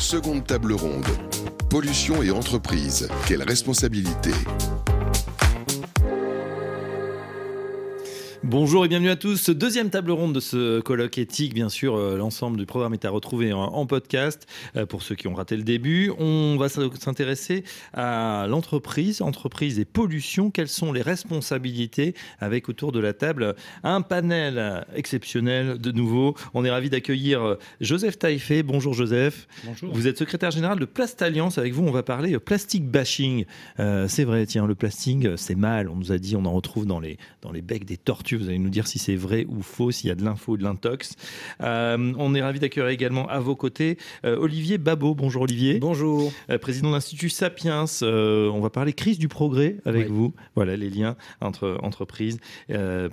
Seconde table ronde. Pollution et entreprise. Quelle responsabilité Bonjour et bienvenue à tous. Deuxième table ronde de ce colloque éthique. Bien sûr, euh, l'ensemble du programme est à retrouver en, podcast. Euh, pour ceux qui ont raté le début, on va s'intéresser à l'entreprise, entreprise et pollution. Quelles sont les responsabilités avec autour de la table un panel exceptionnel de nouveau. On est ravi d'accueillir euh, Joseph Taïfé. Bonjour Joseph. Bonjour. Vous êtes secrétaire général de Plast Alliance. Avec vous, on va parler plastique bashing. c'est vrai, tiens, le plastique, c'est mal. On nous a dit, on en retrouve dans les, dans les becs des tortues vous allez nous dire si c'est vrai ou faux, s'il y a de l'info ou de l'intox. Euh, on est ravi d'accueillir également à vos côtés euh, Olivier Babot. Bonjour Olivier. Bonjour. Euh, président de l'Institut Sapiens. on va parler crise du progrès avec vous. Voilà les liens entre entreprise,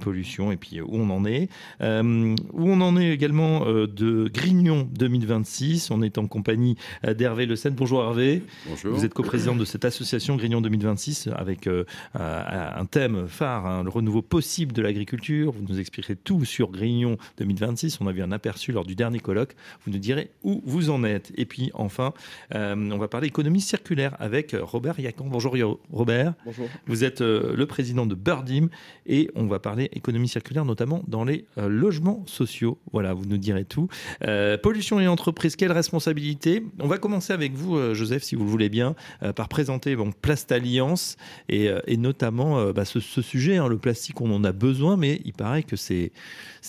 pollution et puis où on en est. où on en est également de Grignon 2026. On est en compagnie d'Hervé Le Seine. Bonjour Hervé. Bonjour. Vous êtes coprésident de cette association Grignon 2026 avec un thème phare, hein, le renouveau possible de l'agriculture vous nous expliquerez tout sur Grignon 2026. On a vu un aperçu lors du dernier colloque. Vous nous direz où vous en êtes. Et puis enfin, euh, on va parler économie circulaire avec Robert Yacan. Bonjour Robert. Bonjour. Vous êtes euh, le président de Birdim et on va parler économie circulaire notamment dans les euh, logements sociaux. Voilà, vous nous direz tout. pollution et entreprise, quelle responsabilité? On va commencer avec vous, Joseph, si vous le voulez bien, par présenter bon, Plast Alliance et, notamment bah, ce, sujet, hein, le plastique, on en a besoin, mais il paraît que c'est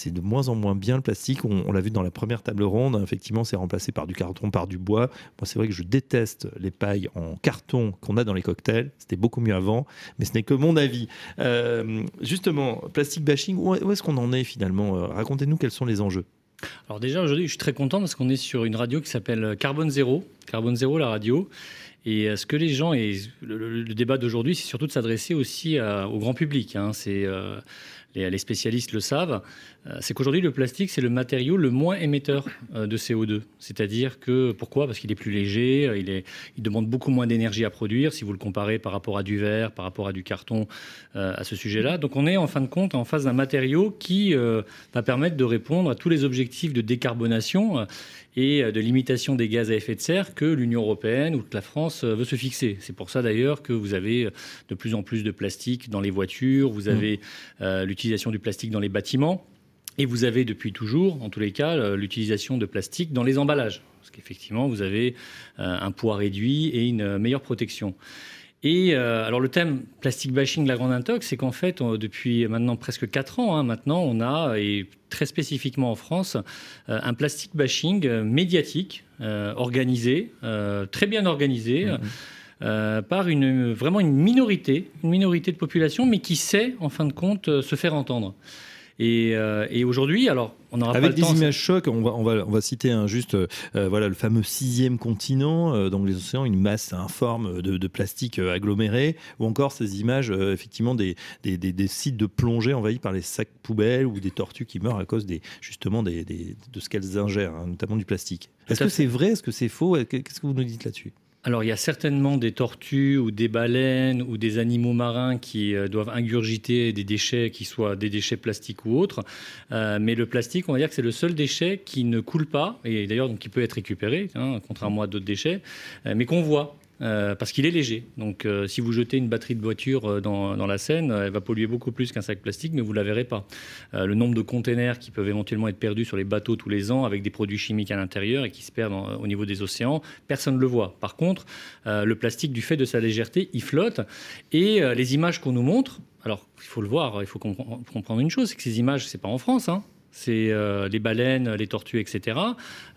de moins en moins bien le plastique. On, l'a vu dans la première table ronde, effectivement, c'est remplacé par du carton, par du bois. Moi, c'est vrai que je déteste les pailles en carton qu'on a dans les cocktails. C'était beaucoup mieux avant, mais ce n'est que mon avis. Euh, justement, plastique bashing, où est-ce qu'on en est finalement? Euh, Racontez-nous quels sont les enjeux. Alors déjà aujourd'hui, je suis très content parce qu'on est sur une radio qui s'appelle Carbone Zéro. Carbone Zéro, la radio. Et euh, ce que les gens et le, débat d'aujourd'hui, c'est surtout de s'adresser aussi au grand public. Hein. C'est les, spécialistes le savent, euh, c'est qu'aujourd'hui le plastique c'est le matériau le moins émetteur euh, de CO2. C'est-à-dire que pourquoi? Parce qu'il est plus léger, euh, il, demande beaucoup moins d'énergie à produire si vous le comparez par rapport à du verre, par rapport à du carton à ce sujet-là. Donc on est en fin de compte en face d'un matériau qui va permettre de répondre à tous les objectifs de décarbonation et de limitation des gaz à effet de serre que l'Union européenne ou que la France veut se fixer. C'est pour ça d'ailleurs que vous avez de plus en plus de plastique dans les voitures, vous avez mmh. l'utilisation du plastique dans les bâtiments. Et vous avez depuis toujours, en tous les cas, l'utilisation de plastique dans les emballages. Parce qu'effectivement, vous avez euh, un poids réduit et une meilleure protection. Et euh, alors le thème plastic bashing de la grande intox, c'est qu'en fait, depuis maintenant presque 4 ans, hein, maintenant, on a, et très spécifiquement en France, euh, un plastic bashing médiatique, organisé, très bien organisé. Mmh. par une, vraiment une minorité, une minorité de population, mais qui sait, en fin de compte, se faire entendre. Euh, et, aujourd'hui, alors, on aura Avec pas le des images chocs, on va, on va, on va citer un juste, euh, voilà, le fameux sixième continent, euh, dans les océans, une masse informe de, plastique aggloméré, ou encore ces images, effectivement, des, des, des, sites de plongée envahis par les sacs poubelles ou des tortues qui meurent à cause des, justement des, de ce qu'elles ingèrent, hein, notamment du plastique. Est-ce que c'est vrai? Est-ce que c'est faux? Qu'est-ce que vous nous dites là-dessus? Alors il y a certainement des tortues ou des baleines ou des animaux marins qui euh, doivent ingurgiter des déchets qui soient des déchets plastiques ou autres. Euh, mais le plastique, on va dire que c'est le seul déchet qui ne coule pas et d'ailleurs qui peut être récupéré, hein, contrairement à d'autres déchets, euh, mais qu'on voit. Euh, parce qu'il est léger. Donc, euh, si vous jetez une batterie de voiture euh, dans, la Seine, elle va polluer beaucoup plus qu'un sac plastique, mais vous ne la verrez pas. le nombre de containers qui peuvent éventuellement être perdus sur les bateaux tous les ans avec des produits chimiques à l'intérieur et qui se perdent au niveau des océans, personne ne le voit. Par contre, le plastique, du fait de sa légèreté, il flotte. Et les images qu'on nous montre, alors il faut le voir, il faut comprendre une chose, c'est que ces images, c'est pas en France. Hein c'est euh, les baleines, les tortues, etc.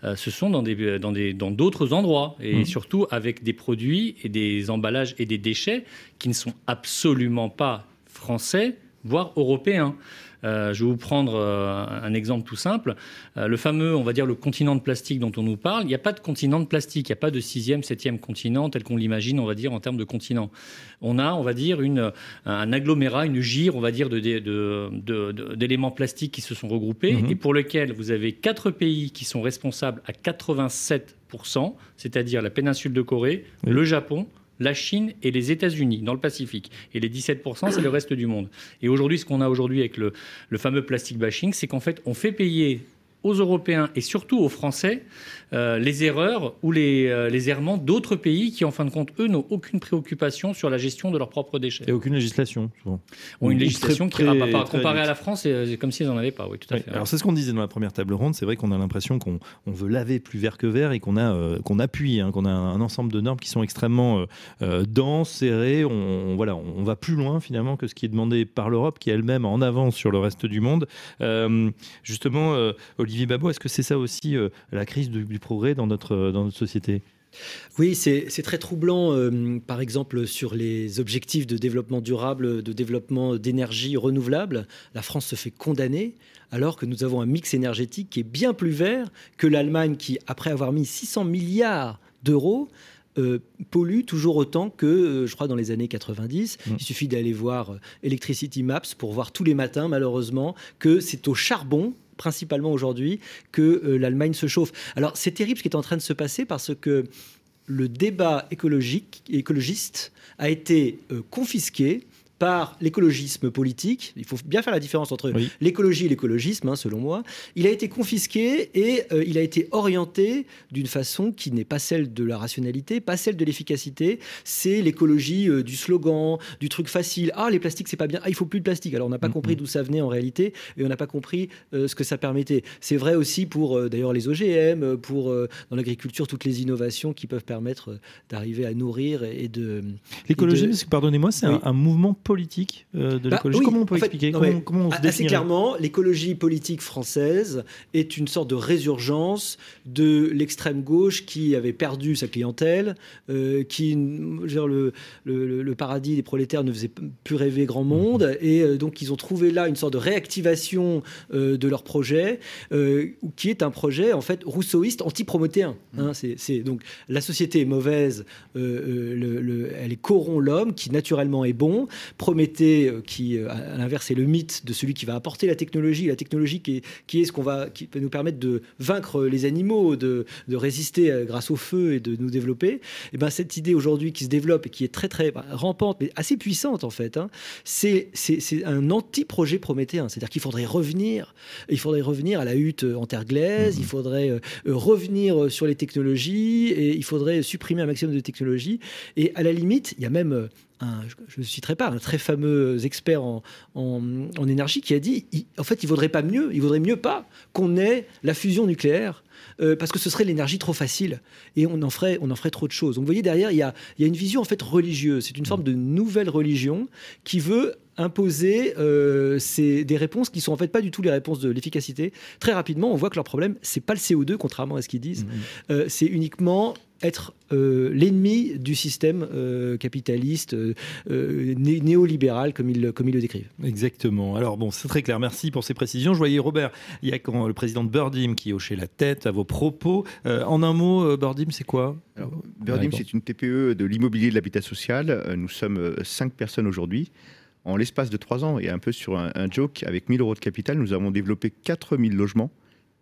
Euh, ce sont dans des dans des dans d'autres endroits et mmh. surtout avec des produits et des emballages et des déchets qui ne sont absolument pas français, voire européens. Euh, je vais vous prendre euh, un exemple tout simple. Euh, le fameux, on va dire, le continent de plastique dont on nous parle, il n'y a pas de continent de plastique, il n'y a pas de sixième, septième continent tel qu'on l'imagine, on va dire, en termes de continent. On a, on va dire, une, un agglomérat, une gire, on va dire, d'éléments de, plastiques qui se sont regroupés mhm. et pour lesquels vous avez quatre pays qui sont responsables à 87%, c'est-à-dire la péninsule de Corée, le Japon, la Chine et les États-Unis dans le Pacifique. Et les 17%, c'est le reste du monde. Et aujourd'hui, ce qu'on a aujourd'hui avec le, fameux plastic bashing, c'est qu'en fait, on fait payer aux Européens et surtout aux Français euh, les erreurs ou les, euh, les errements d'autres pays qui, en fin de compte, eux, n'ont aucune préoccupation sur la gestion de leurs propres déchets. Et aucune législation, souvent. Ont une législation qui, comparée à la France, c'est comme s'ils n'en avaient pas. Oui, tout à fait. Alors, c'est ce qu'on disait dans la première table ronde. C'est vrai qu'on a l'impression qu'on on veut laver plus vert que vert et qu'on a euh, qu'on appuie, hein, qu'on a un ensemble de normes qui sont extrêmement denses, serrées. On, voilà, on va plus loin finalement que ce qui est demandé par l'Europe, qui elle-même en avance sur le reste du monde. justement, Olivier Babot, est-ce que c'est ça aussi la crise du, du progrès dans notre, dans notre société? Oui, c'est très troublant, euh, par exemple, sur les objectifs de développement durable, de développement d'énergie renouvelable. La France se fait condamner alors que nous avons un mix énergétique qui est bien plus vert que l'Allemagne qui, après avoir mis 600 milliards d'euros, euh, pollue toujours autant que, euh, je crois, dans les années 90. Mmh. Il suffit d'aller voir Electricity Maps pour voir tous les matins, malheureusement, que c'est au charbon principalement aujourd'hui que euh, l'Allemagne se chauffe. Alors c'est terrible ce qui est en train de se passer parce que le débat écologique, écologiste a été euh, confisqué par l'écologisme politique. Il faut bien faire la différence entre l'écologie et l'écologisme, hein, selon moi. Il a été confisqué et euh, il a été orienté d'une façon qui n'est pas celle de la rationalité, pas celle de l'efficacité. C'est l'écologie euh, du slogan, du truc facile. Ah, les plastiques, c'est pas bien. Ah, il faut plus de plastique. Alors, on n'a pas compris d'où ça venait en réalité et on n'a pas compris euh, ce que ça permettait. C'est vrai aussi pour, d'ailleurs, les OGM, pour, dans l'agriculture, toutes les innovations qui peuvent permettre d'arriver à nourrir et, de. L'écologie, pardonnez-moi, c'est un, un, mouvement politique politique euh, de bah l'écologie Comment on peut expliquer comment, on se Assez clairement, l'écologie politique française est une sorte de résurgence de l'extrême gauche qui avait perdu sa clientèle, euh, qui, genre, le, le, paradis des prolétaires ne faisait plus rêver grand monde, mhm. et euh, donc ils ont trouvé là une sorte de réactivation de leur projet, qui est un projet en fait rousseauiste anti-promotéen. Hein, mhm. c'est, donc la société est mauvaise, le, elle est corrompt l'homme, qui naturellement est bon. Prométhée, euh, qui euh, à l'inverse est le mythe de celui qui va apporter la technologie, la technologie qui est, qui est ce qu'on va, qui peut nous permettre de vaincre les animaux, de, de résister euh, grâce au feu et de nous développer. Et eh ben cette idée aujourd'hui qui se développe et qui est très très bah, rampante, mais assez puissante en fait, hein, c'est un anti-projet prométhéen. C'est-à-dire qu'il faudrait revenir, il faudrait revenir à la hutte en terre glaise, il mmh. faudrait revenir sur les technologies et il faudrait supprimer un maximum de technologies. Et à la limite, il y a même je ne citerai pas, un très fameux expert en, énergie qui a dit, en fait, il vaudrait pas mieux, il vaudrait mieux pas qu'on ait la fusion nucléaire. Euh, parce que ce serait l'énergie trop facile et on en ferait, on en ferait trop de choses. Donc vous voyez derrière, il y a, une vision en fait religieuse. C'est une forme de nouvelle religion qui veut imposer euh, des réponses qui sont en fait pas du tout les réponses de l'efficacité. Très rapidement, on voit que leur problème, c'est pas le CO2, contrairement à ce qu'ils disent. Mmh. Euh, c'est uniquement être euh, l'ennemi du système euh, capitaliste euh, néolibéral comme ils, comme le décrivent. Exactement. Alors bon, c'est très clair. Merci pour ces précisions. Je voyais Robert il y a quand le président de Birdim qui hochait la tête à vos propos. en un mot, Birdim, c'est quoi? Birdim, c'est une TPE de l'immobilier de l'habitat social. Nous sommes cinq personnes aujourd'hui. En l'espace de trois ans et un peu sur un, un joke, avec 1000 euros de capital, nous avons développé 4000 logements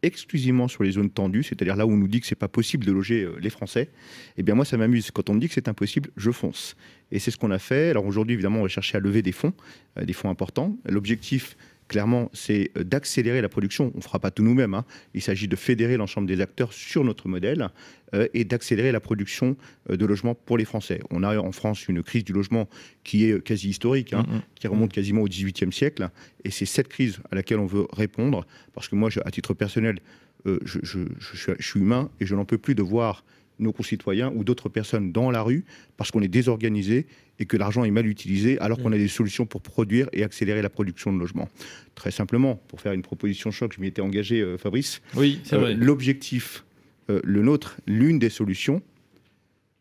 exclusivement sur les zones tendues, c'est-à-dire là où on nous dit que c'est pas possible de loger euh, les Français, eh bien moi ça m'amuse. Quand on me dit que c'est impossible, je fonce. Et c'est ce qu'on a fait. Alors aujourd'hui, évidemment, on va chercher à lever des fonds, euh, des fonds importants. L'objectif, clairement, c'est euh, d'accélérer la production. On ne fera pas tout nous-mêmes. Hein. Il s'agit de fédérer l'ensemble des acteurs sur notre modèle euh, et d'accélérer la production euh, de logements pour les Français. On a en France une crise du logement qui est quasi historique, hein, mm-hmm. qui remonte quasiment au XVIIIe siècle. Et c'est cette crise à laquelle on veut répondre. Parce que moi, à titre personnel, je, je, suis humain et je n'en peux plus de voir nos concitoyens ou d'autres personnes dans la rue parce qu'on est désorganisé et que l'argent est mal utilisé alors qu'on a mm. des solutions pour produire et accélérer la production de logements. Très simplement, pour faire une proposition choc, je m'y étais engagé, euh, Fabrice. Oui, c'est vrai. Euh, l'objectif, euh, le nôtre, l'une des solutions,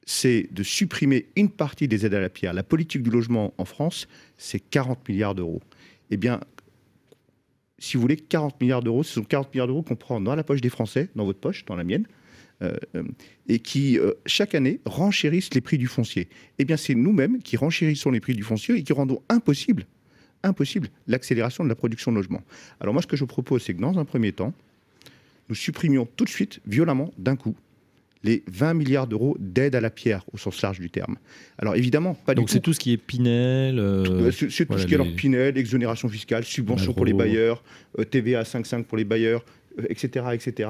c'est de supprimer une partie des aides à la pierre. La politique du logement en France, c'est 40 milliards d'euros. Eh bien, si vous voulez, 40 milliards d'euros, ce sont 40 milliards d'euros qu'on prend dans la poche des Français, dans votre poche, dans la mienne, et qui, euh, chaque année, renchérissent les prix du foncier. Eh bien, c'est nous-mêmes qui renchérissons les prix du foncier et qui rendons impossible, impossible l'accélération de la production de logements. Alors moi, ce que je propose, c'est que dans un premier temps, nous supprimions tout de suite, violemment, d'un coup, les 20 milliards d'euros d'aide à la pierre au sens large du terme. Alors évidemment, pas Donc c'est tout ce qui est Pinel euh, C'est tout ce qui est alors Pinel, exonération fiscale, subvention pour les bailleurs, TVA 5,5 pour les bailleurs, etc., etc.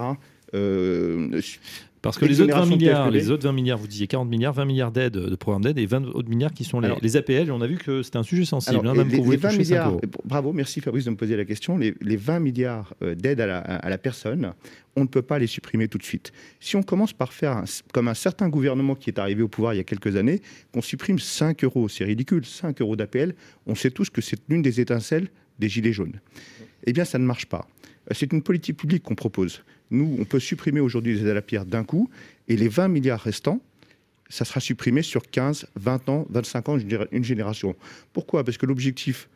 Parce que les autres 20 milliards, les autres 20 milliards, vous disiez 40 milliards, 20 milliards d'aides de programmes d'aide et 20 autres milliards qui sont les, les APL. On a vu que c'était un sujet sensible. Alors, hein, même les, les 20 milliards, bravo, merci Fabrice de me poser la question. Les, 20 milliards euh, d'aide à la, à la, personne, on ne peut pas les supprimer tout de suite. Si on commence par faire, comme un certain gouvernement qui est arrivé au pouvoir il y a quelques années, qu'on supprime 5 euros, c'est ridicule, 5 euros d'APL, on sait tous que c'est l'une des étincelles des gilets jaunes. Eh bien, ça ne marche pas. C'est une politique publique qu'on propose. Nous, on peut supprimer aujourd'hui les aides à la pierre d'un coup, et les 20 milliards restants, ça sera supprimé sur 15, 20 ans, 25 ans, une génération. Pourquoi? Parce que l'objectif,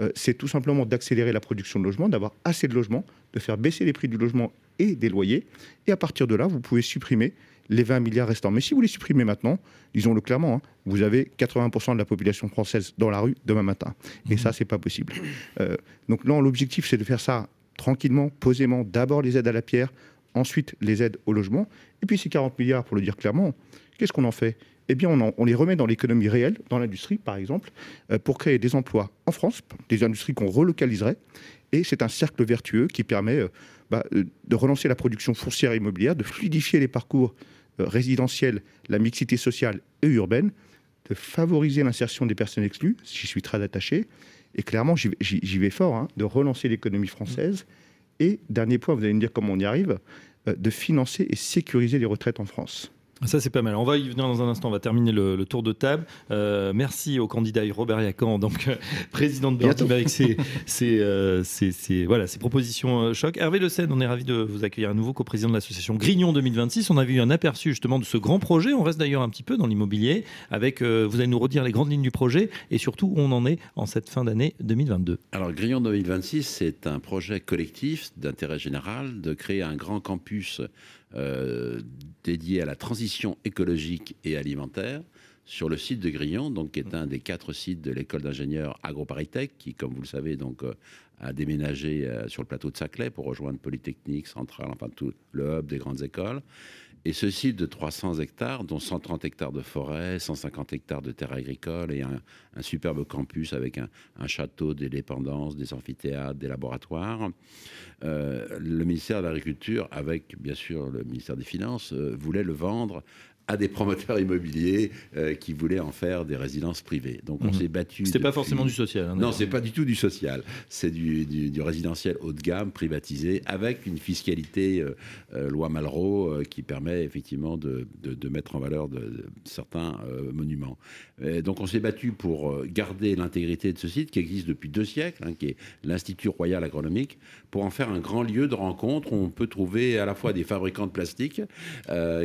euh, c'est tout simplement d'accélérer la production de logements, d'avoir assez de logements, de faire baisser les prix du logement et des loyers. Et à partir de là, vous pouvez supprimer les 20 milliards restants. Mais si vous les supprimez maintenant, disons-le clairement, hein, vous avez 80% de la population française dans la rue demain matin. Et ça, c'est pas possible. Euh, donc non, l'objectif, c'est de faire ça tranquillement, posément, d'abord les aides à la pierre, ensuite les aides au logement, et puis ces 40 milliards, pour le dire clairement, qu'est-ce qu'on en fait? Eh bien, on, les remet dans l'économie réelle, dans l'industrie, par exemple, euh, pour créer des emplois en France, des industries qu'on relocaliserait. Et c'est un cercle vertueux qui permet euh, bah, euh, de relancer la production foncière et immobilière, de fluidifier les parcours résidentiels, la mixité sociale et urbaine, de favoriser l'insertion des personnes exclues, j'y suis très attaché, et clairement, j'y vais fort, hein, de relancer l'économie française. Et dernier point, vous allez me dire comment on y arrive, euh, de financer et sécuriser les retraites en France. Ça, c'est pas mal. On va y venir dans un instant. On va terminer le, tour de table. Euh, merci au candidat Robert Yacan, donc euh, président de Bertime, avec ses, euh, voilà, ses propositions choc. Hervé Le Seine, on est ravi de vous accueillir à nouveau co-président de l'association Grignon 2026. On avait eu un aperçu justement de ce grand projet. On reste d'ailleurs un petit peu dans l'immobilier. Avec, vous allez nous redire les grandes lignes du projet et surtout où on en est en cette fin d'année 2022. Alors, Grignon 2026, c'est un projet collectif d'intérêt général de créer un grand campus dédié à la transition écologique et alimentaire sur le site de Grillon, donc qui est un des quatre sites de l'école d'ingénieurs AgroParisTech, qui, comme vous le savez, donc euh, a déménagé euh, sur le plateau de Saclay pour rejoindre Polytechnique, Centrale, enfin tout le hub des grandes écoles. Et ce site de 300 hectares, dont 130 hectares de forêt, 150 hectares de terres agricoles et un, superbe campus avec un, château, des dépendances, des amphithéâtres, des laboratoires, euh, le ministère de l'Agriculture, avec bien sûr le ministère des Finances, euh, voulait le vendre à des promoteurs immobiliers euh, qui voulaient en faire des résidences privées. Donc on mhm. s'est battu. C'était pas forcément du social. Hein, non, c'est pas du tout du social. C'est du, du, résidentiel haut de gamme privatisé avec une fiscalité euh, euh, loi Malraux qui permet effectivement de, de, de, mettre en valeur de, certains monuments. Et donc on s'est battu pour garder l'intégrité de ce site qui existe depuis deux siècles, hein, qui est l'Institut Royal Agronomique, pour en faire un grand lieu de rencontre où on peut trouver à la fois des fabricants de plastique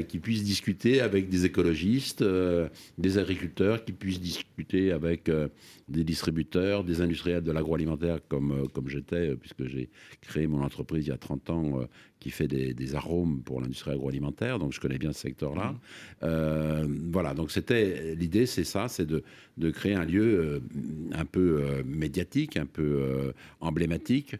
qui puissent discuter avec des écologistes, euh, des agriculteurs qui puissent discuter avec euh, des distributeurs, des industriels de l'agroalimentaire comme, euh, comme j'étais, puisque j'ai créé mon entreprise il y a 30 ans qui fait des, arômes pour l'industrie agroalimentaire, donc je connais bien ce secteur-là. Mmh. voilà, donc c'était l'idée, c'est ça, c'est de, de, créer un lieu un peu médiatique, un peu emblématique,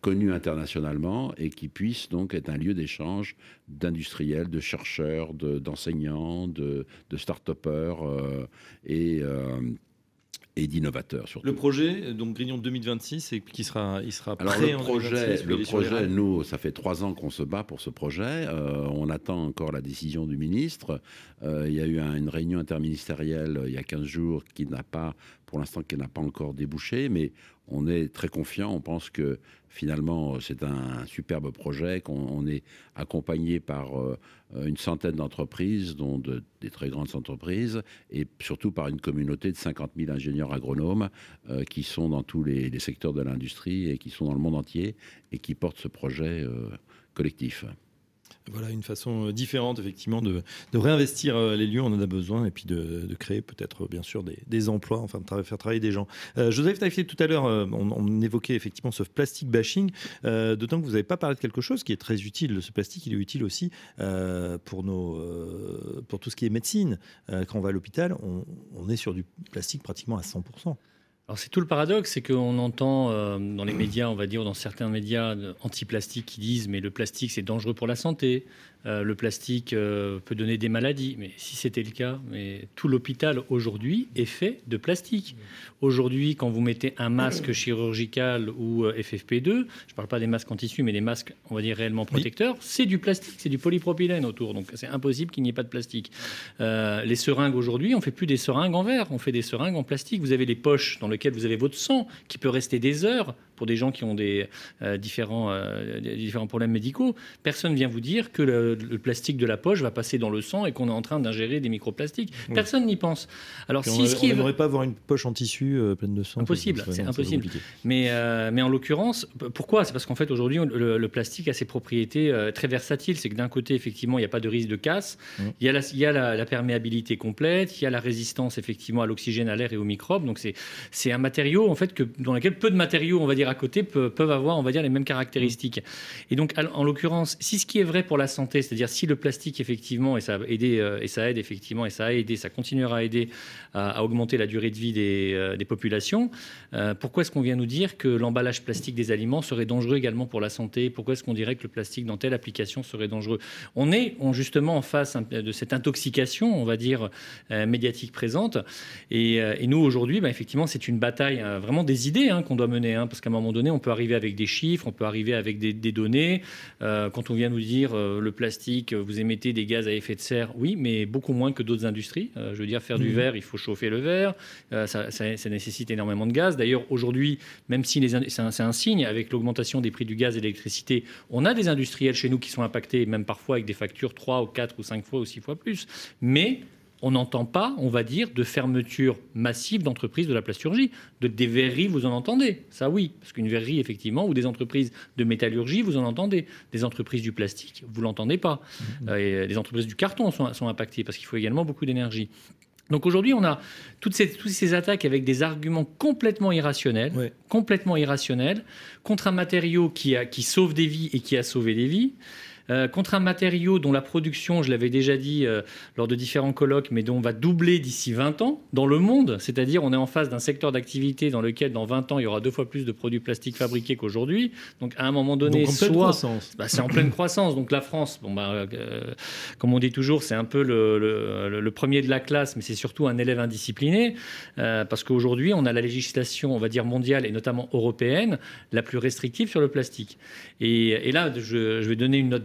connu internationalement et qui puisse donc être un lieu d'échange d'industriels, de chercheurs, d'enseignants, de, de start-upers euh, et, euh, et d'innovateurs surtout. Le projet, donc Grignon 2026, et qui sera, il sera Alors le projet, le projet, nous, ça fait trois ans qu'on se bat pour ce projet. Euh, on attend encore la décision du ministre. il y a eu une réunion interministérielle il y a 15 jours qui n'a pas, pour l'instant, qui n'a pas encore débouché, mais on est très confiant. On pense que finalement, c'est un superbe projet, qu'on est accompagné par euh, une centaine d'entreprises, dont des très grandes entreprises, et surtout par une communauté de 50 000 ingénieurs agronomes euh, qui sont dans tous les, secteurs de l'industrie et qui sont dans le monde entier et qui portent ce projet euh, collectif voilà une façon euh, différente effectivement de, réinvestir euh, les lieux, on en a besoin, et puis de, créer peut-être bien sûr des, emplois, enfin de faire travailler des gens. Euh, Joseph Taiflet, tout à l'heure, on, évoquait effectivement ce plastique bashing, d'autant que vous n'avez pas parlé de quelque chose qui est très utile. Ce plastique, il est utile aussi pour, nos, pour tout ce qui est médecine. quand on va à l'hôpital, on est sur du plastique pratiquement à 100%. Alors c'est tout le paradoxe, c'est qu'on entend euh, dans les médias, on va dire, dans certains médias anti-plastique qui disent mais le plastique c'est dangereux pour la santé, euh, le plastique euh, peut donner des maladies. Mais si c'était le cas, mais tout l'hôpital aujourd'hui est fait de plastique. Aujourd'hui, quand vous mettez un masque chirurgical ou euh, FFP2, je ne parle pas des masques en tissu, mais des masques, on va dire réellement protecteurs, c'est du plastique, c'est du polypropylène autour. Donc c'est impossible qu'il n'y ait pas de plastique. les seringues aujourd'hui, on fait plus des seringues en verre, on fait des seringues en plastique. Vous avez les poches dans lesquelles vous avez votre sang qui peut rester des heures pour des gens qui ont des, différents, différents problèmes médicaux. Personne ne vient vous dire que le, le, plastique de la poche va passer dans le sang et qu'on est en train d'ingérer des microplastiques. Personne n'y pense. Alors, si on ce qui n'aimerait pas avoir une poche en tissu euh, pleine de sang. Impossible, c'est impossible. Mais, euh, mais en l'occurrence, pourquoi? C'est parce qu'en fait, aujourd'hui, le, plastique a ses propriétés euh, très versatiles. C'est que d'un côté, effectivement, il n'y a pas de risque de casse. Mmh. Il y a, la, il y a la, perméabilité complète. Il y a la résistance, effectivement, à l'oxygène, à l'air et aux microbes. Donc, c'est un matériau, en fait, que, dans lequel peu de matériaux, on va dire, à côté peuvent, avoir, on va dire, les mêmes caractéristiques. Et donc, en l'occurrence, si ce qui est vrai pour la santé, c'est-à-dire si le plastique, effectivement, et ça, a aidé, euh, et ça aide effectivement, et ça a aidé, ça continuera à aider à, augmenter la durée de vie des, euh, populations, euh, pourquoi est-ce qu'on vient nous dire que l'emballage plastique des aliments serait dangereux également pour la santé? Pourquoi est-ce qu'on dirait que le plastique dans telle application serait dangereux? On est justement en face de cette intoxication, on va dire, médiatique présente. Et, nous, aujourd'hui, bah, effectivement, c'est une bataille vraiment des idées hein, qu'on doit mener, hein, parce qu'à moment donné, on peut arriver avec des chiffres, on peut arriver avec des, des données. quand on vient nous dire le plastique, vous émettez des gaz à effet de serre, oui, mais beaucoup moins que d'autres industries. Euh, je veux dire, faire du mhm. verre, il faut chauffer le verre, euh, ça, nécessite énormément de gaz. D'ailleurs, aujourd'hui, même si c'est un, un, signe, avec l'augmentation des prix du gaz et de l'électricité, on a des industriels chez nous qui sont impactés, même parfois avec des factures 3 ou 4 ou 5 fois ou 6 fois plus. Mais on n'entend pas, on va dire, de fermeture massive d'entreprises de la plasturgie. De, des verreries, vous en entendez. Ça, oui. Parce qu'une verrerie, effectivement, ou des entreprises de métallurgie, vous en entendez. Des entreprises du plastique, vous l'entendez pas. Mmh. Euh, et entreprises du carton sont, impactées parce qu'il faut également beaucoup d'énergie. Donc aujourd'hui, on a toutes ces, toutes ces attaques avec des arguments complètement irrationnels, complètement irrationnels, contre un matériau qui, a, qui sauve des vies et qui a sauvé des vies. Euh, contre un matériau dont la production, je l'avais déjà dit euh, lors de différents colloques, mais dont on va doubler d'ici 20 ans dans le monde. C'est-à-dire, on est en face d'un secteur d'activité dans lequel, dans 20 ans, il y aura deux fois plus de produits plastiques fabriqués qu'aujourd'hui. Donc, à un moment donné, Donc, en croissance. Bah, c'est en pleine croissance. Donc, la France, bon, bah, euh, comme on dit toujours, c'est un peu le, le, premier de la classe, mais c'est surtout un élève indiscipliné, parce qu'aujourd'hui, on a la législation, on va dire mondiale et notamment européenne, la plus restrictive sur le plastique. Et, et là, je, je vais donner une note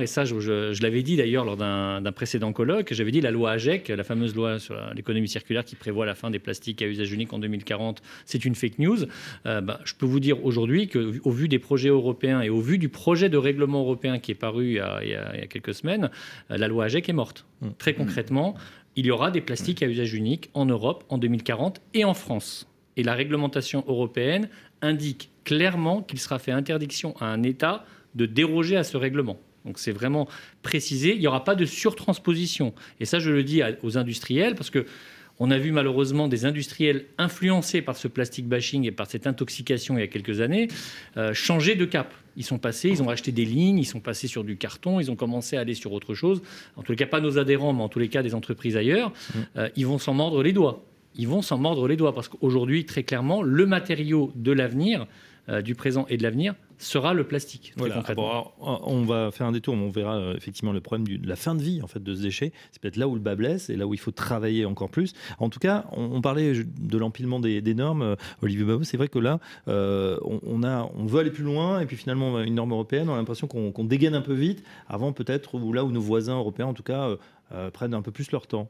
et ça je, l'avais dit d'ailleurs lors d'un précédent colloque, j'avais dit la loi AGEC, la fameuse loi sur l'économie circulaire qui prévoit la fin des plastiques à usage unique en 2040, c'est une fake news. Euh, bah, je peux vous dire aujourd'hui qu'au vu des projets européens et au vu du projet de règlement européen qui est paru il y a, quelques semaines, euh, la loi AGEC est morte. Mmh. Très concrètement, il y aura des plastiques à usage unique en Europe en 2040 et en France. Et la réglementation européenne indique clairement qu'il sera fait interdiction à un État de déroger à ce règlement. Donc c'est vraiment précisé. Il n'y aura pas de surtransposition. Et ça, je le dis aux industriels parce que on a vu malheureusement des industriels influencés par ce plastic bashing et par cette intoxication il y a quelques années euh, changer de cap. Ils sont passés, ils ont acheté des lignes, ils sont passés sur du carton, ils ont commencé à aller sur autre chose. En tous les cas, pas nos adhérents, mais en tous les cas des entreprises ailleurs. Mmh. Euh, ils vont s'en mordre les doigts. Ils vont s'en mordre les doigts parce qu'aujourd'hui, très clairement, le matériau de l'avenir, euh, du présent et de l'avenir, sera le plastique. on va faire un détour, mais on verra euh, effectivement le problème de la fin de vie en fait de ce déchet. C'est peut-être là où le bas blesse et là où il faut travailler encore plus. En tout cas, on, parlait de l'empilement des, normes. Euh, Olivier Babot, c'est vrai que là, euh, on, a, on veut aller plus loin et puis finalement une norme européenne, on a l'impression qu'on dégaine un peu vite avant peut-être ou là où nos voisins européens en tout cas prennent un peu plus leur temps.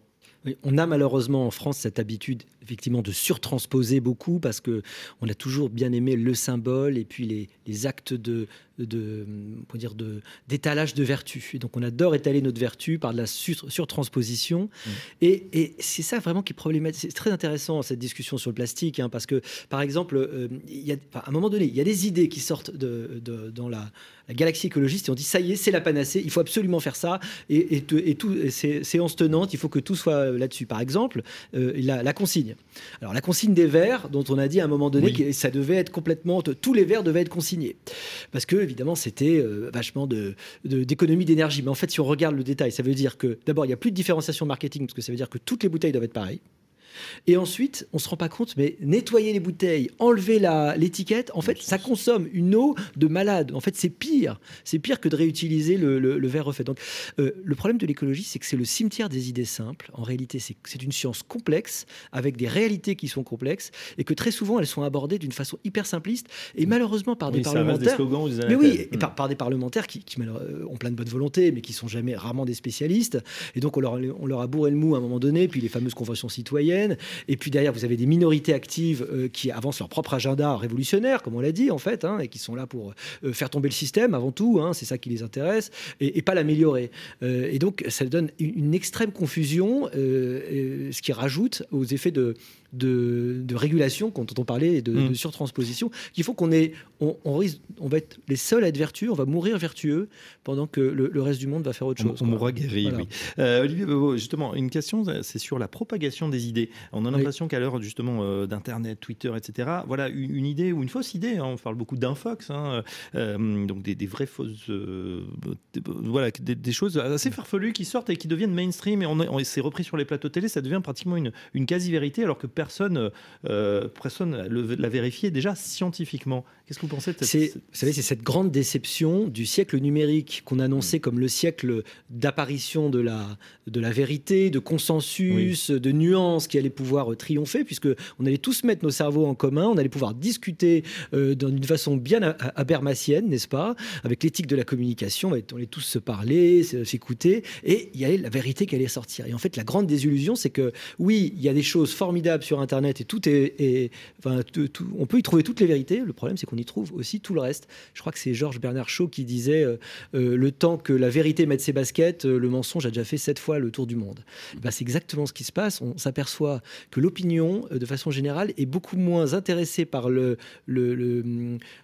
On a malheureusement en France cette habitude effectivement de surtransposer beaucoup parce que on a toujours bien aimé le symbole et puis les, actes de, de dire de d'étalage de vertu. Et donc on adore étaler notre vertu par de la surtransposition. Mmh. Et, c'est ça vraiment qui est problématique. C'est très intéressant cette discussion sur le plastique hein, parce que par exemple, euh, y a, à un moment donné, il y a des idées qui sortent de, dans la, galaxie écologiste et on dit ça y est, c'est la panacée, il faut absolument faire ça et, et, tout, séance tenante, il faut que tout soit là-dessus. Par exemple, euh, la, consigne. Alors la consigne des verres, dont on a dit à un moment donné que ça devait être complètement, tous les verres devaient être consignés, parce que évidemment c'était euh, vachement de, d'économie d'énergie. Mais en fait, si on regarde le détail, ça veut dire que d'abord il n'y a plus de différenciation marketing, parce que ça veut dire que toutes les bouteilles doivent être pareilles. Et ensuite, on se rend pas compte, mais nettoyer les bouteilles, enlever l'étiquette, en fait, ça consomme une eau de malade. En fait, c'est pire. C'est pire que de réutiliser le, verre refait. Donc, euh, le problème de l'écologie, c'est que c'est le cimetière des idées simples. En réalité, c'est une science complexe, avec des réalités qui sont complexes, et que très souvent, elles sont abordées d'une façon hyper simpliste, et malheureusement par des parlementaires. mais oui, et par, des parlementaires qui, euh, ont plein de bonne volonté, mais qui sont jamais rarement des spécialistes. Et donc, on leur, on leur a bourré le mou à un moment donné, puis les fameuses conventions citoyennes. Et puis derrière, vous avez des minorités actives euh, qui avancent leur propre agenda révolutionnaire, comme on l'a dit, en fait, hein, et qui sont là pour euh, faire tomber le système avant tout. Hein, c'est ça qui les intéresse, et, pas l'améliorer. Euh, et donc, ça donne une, extrême confusion, ce qui rajoute aux effets de, de, régulation, quand on parlait de, mm. de surtransposition, qu'il faut qu'on ait, on, risque, on va être les seuls à être vertueux, on va mourir vertueux pendant que le, reste du monde va faire autre chose. On, mourra guéri, oui. Euh, Olivier, justement, une question, c'est sur la propagation des idées. On a l'impression qu'à l'heure justement euh, d'Internet, Twitter, etc., voilà, une, idée ou une fausse idée, hein, on parle beaucoup d'infox, hein, euh, donc des, vraies fausses, voilà, des, choses assez farfelues qui sortent et qui deviennent mainstream et on, on s'est repris sur les plateaux télé, ça devient pratiquement une, une quasi-vérité alors que personne, euh, personne l'a vérifié déjà scientifiquement. Qu'est-ce que vous pensez de cette... Vous savez, c'est cette grande déception du siècle numérique qu'on annonçait comme le siècle d'apparition de la, de la vérité, de consensus, de nuances qui allait pouvoir triompher, puisque on allait tous mettre nos cerveaux en commun, on allait pouvoir discuter euh, d'une façon bien abermassienne, n'est-ce pas? Avec l'éthique de la communication, on allait tous se parler, s'écouter, et il y avait la vérité qui allait sortir. Et en fait, la grande désillusion, c'est que oui, il y a des choses formidables sur Internet et tout est, enfin, on peut y trouver toutes les vérités. Le problème, c'est qu'on y trouve aussi tout le reste. Je crois que c'est Georges Bernard Shaw qui disait euh, euh, le temps que la vérité mette ses baskets, euh, le mensonge a déjà fait sept fois le tour du monde. Ben, c'est exactement ce qui se passe. On s'aperçoit que l'opinion, de façon générale, est beaucoup moins intéressée par le, le, le,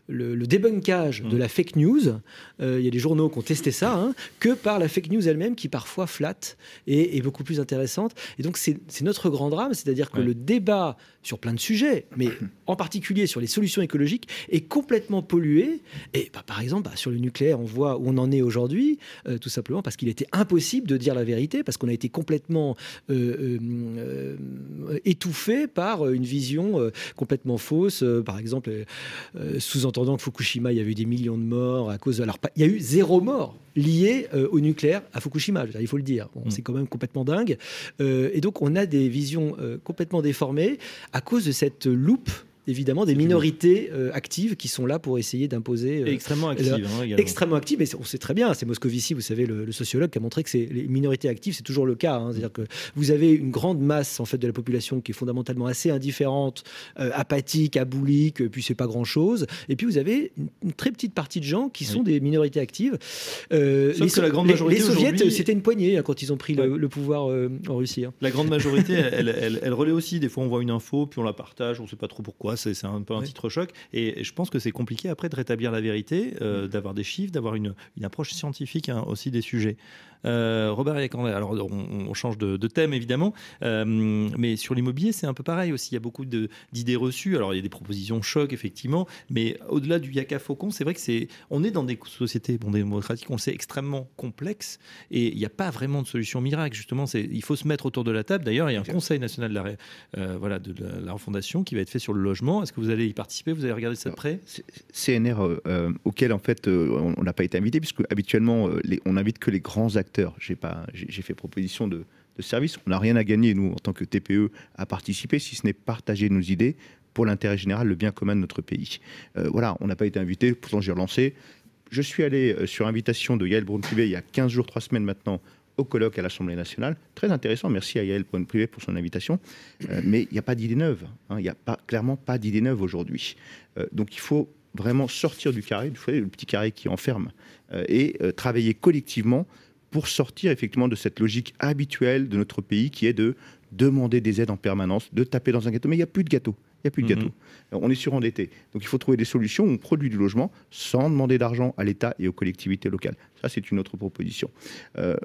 le, débunkage de la fake news. Il y a des journaux qui ont testé ça, hein, que par la fake news elle-même qui parfois flatte et est beaucoup plus intéressante. Et donc c'est notre grand drame, c'est-à-dire que le débat sur plein de sujets, mais en particulier sur les solutions écologiques, est complètement pollué. Et bah, par exemple, bah, sur le nucléaire, on voit où on en est aujourd'hui, euh, tout simplement parce qu'il était impossible de dire la vérité, parce qu'on a été complètement euh, euh, étouffé par une vision complètement fausse. par exemple, sous-entendant que Fukushima, il y avait eu des millions de morts à cause de... Alors, il y a eu zéro mort lié au nucléaire à Fukushima, il faut le dire. Mm. C'est quand même complètement dingue. et donc, on a des visions complètement déformées à cause de cette loupe évidemment des minorités euh, actives qui sont là pour essayer d'imposer. Euh, extrêmement actives. Hein, extrêmement actives, mais on sait très bien, c'est Moscovici, vous savez, le, sociologue, qui a montré que les minorités actives, c'est toujours le cas. Hein. C'est-à-dire que vous avez une grande masse en fait de la population qui est fondamentalement assez indifférente, euh, apathique, aboulique, puis c'est pas grand-chose. Et puis vous avez une, très petite partie de gens qui sont des minorités actives. les, que la grande majorité les, soviets, c'était une poignée hein, quand ils ont pris le, pouvoir en Russie. La grande majorité, elle, elle, elle, relaie aussi. Des fois, on voit une info, puis on la partage, on ne sait pas trop pourquoi c'est un peu un titre choc. Et je pense que c'est compliqué après de rétablir la vérité, euh, d'avoir des chiffres, d'avoir une, approche scientifique hein, aussi des sujets. Euh, Robert alors on, change de, thème évidemment, euh, mais sur l'immobilier c'est un peu pareil aussi. Il y a beaucoup d'idées reçues. Alors il y a des propositions choc effectivement, mais au-delà du yaka faucon, c'est vrai que c'est, on est dans des sociétés bon, démocratiques, on le sait, extrêmement complexes et il n'y a pas vraiment de solution miracle. Justement, il faut se mettre autour de la table. D'ailleurs, il y a un Conseil national de la, euh, voilà, de la, refondation qui va être fait sur le logement. Est-ce que vous allez y participer? Vous allez regarder ça de près? CNR auquel en fait on n'a pas été invité puisque habituellement on invite que les grands acteurs j'ai fait proposition de, service. On n'a rien à gagner, nous, en tant que TPE, à participer, si ce n'est partager nos idées pour l'intérêt général, le bien commun de notre pays. Euh, voilà, on n'a pas été invité, pourtant j'ai relancé. Je suis allé euh, sur invitation de Yael Braun-Privé il y a 15 jours, 3 semaines maintenant, au colloque à l'Assemblée nationale. Très intéressant, merci à Yael Braun-Privé pour son invitation. Euh, mais il n'y a pas d'idée neuve, hein. il n'y a clairement pas d'idée neuve aujourd'hui. donc il faut vraiment sortir du carré, le petit carré qui enferme, et travailler collectivement pour sortir effectivement de cette logique habituelle de notre pays qui est de demander des aides en permanence, de taper dans un gâteau. Mais il n'y a plus de gâteau. Il n'y a plus de mhm. gâteau. On est surendetté. Donc il faut trouver des solutions où on produit du logement sans demander d'argent à l'État et aux collectivités locales. Ça, c'est une autre proposition. Euh,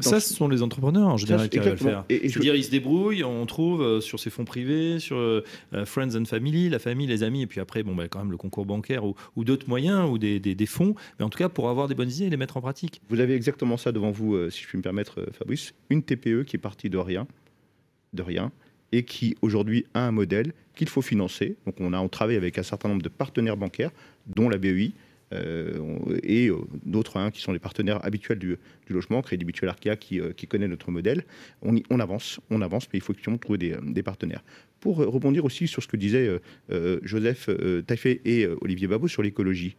ça, ce sont les entrepreneurs en général qui arrivent à le faire. Et, je veux dire, ils se débrouillent, on trouve euh, sur ses fonds privés, sur euh, euh, Friends and Family, la famille, les amis, et puis après, bon, bah, quand même le concours bancaire ou, d'autres moyens ou des, des, fonds, mais en tout cas pour avoir des bonnes idées et les mettre en pratique. Vous avez exactement ça devant vous, si je puis me permettre, Fabrice. Une TPE qui est partie de rien, de rien, et qui aujourd'hui a un modèle qu'il faut financer. Donc on a on travaille avec un certain nombre de partenaires bancaires, dont la BEI, et euh, d'autres hein, qui sont les partenaires habituels du, du logement, Crédit Mutuel Arkea qui, euh, qui connaît notre modèle. On, y- on avance, on avance, mais il faut effectivement trouver des, des partenaires. Pour euh, rebondir aussi sur ce que disaient euh, euh, Joseph euh, Taffet et euh, Olivier Babot sur l'écologie.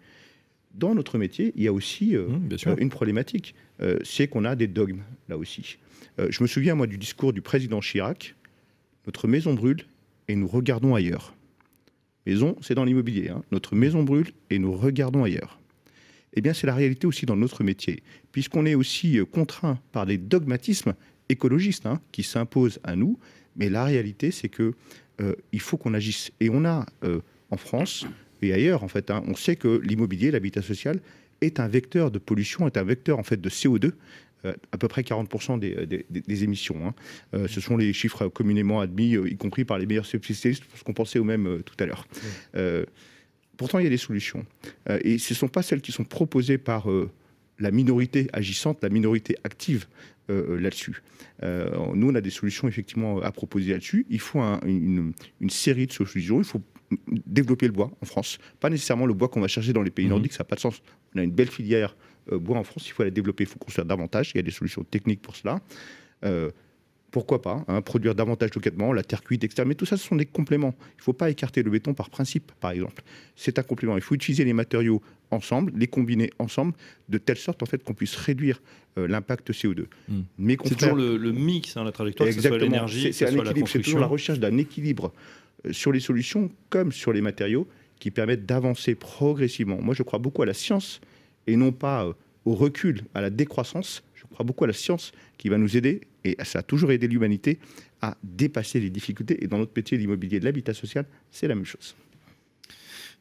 Dans notre métier, il y a aussi euh, Mmh, euh, une problématique, euh, c'est qu'on a des dogmes là aussi. Euh, je me souviens moi du discours du président Chirac. Notre maison brûle et nous regardons ailleurs. Maison, c'est dans l'immobilier. hein. Notre maison brûle et nous regardons ailleurs. Eh bien, c'est la réalité aussi dans notre métier, puisqu'on est aussi euh, contraint par des dogmatismes écologistes hein, qui s'imposent à nous. Mais la réalité, c'est que euh, il faut qu'on agisse. Et on a euh, en France et ailleurs, en fait, hein, on sait que l'immobilier, l'habitat social, est un vecteur de pollution, est un vecteur en fait de CO2. Euh, à peu près 40% des, des- émissions. hein. Euh, ce sont les chiffres communément admis, euh, y compris par les meilleurs spécialistes, parce qu'on pensait au même euh, tout à l'heure. Euh, pourtant, il y a des solutions. Euh, et ce ne sont pas celles qui sont proposées par euh, la minorité agissante, la minorité active euh, là-dessus. Euh, nous, on a des solutions effectivement à proposer là-dessus. Il faut un- une, une série de solutions. Il faut développer le bois en France. Pas nécessairement le bois qu'on va chercher dans les pays Mhm. nordiques, ça n'a pas de sens. On a une belle filière euh, bois en France, il faut la développer, il faut construire davantage. Il y a des solutions techniques pour cela. Euh, pourquoi pas hein, produire davantage localement, la terre cuite, etc. Mais tout ça, ce sont des compléments. Il ne faut pas écarter le béton par principe, par exemple. C'est un complément. Il faut utiliser les matériaux ensemble, les combiner ensemble, de telle sorte en fait qu'on puisse réduire euh, l'impact CO2. Mm. Mais C'est toujours le, le mix, hein, la trajectoire, que ce soit Exactement. l'énergie, C'est- que toujours la recherche d'un équilibre euh, sur les solutions comme sur les matériaux qui permettent d'avancer progressivement. Moi, je crois beaucoup à la science et non pas euh, au recul, à la décroissance. Je crois beaucoup à la science qui va nous aider, et ça a toujours aidé l'humanité, à dépasser les difficultés. Et dans notre métier, l'immobilier de l'habitat social, c'est la même chose.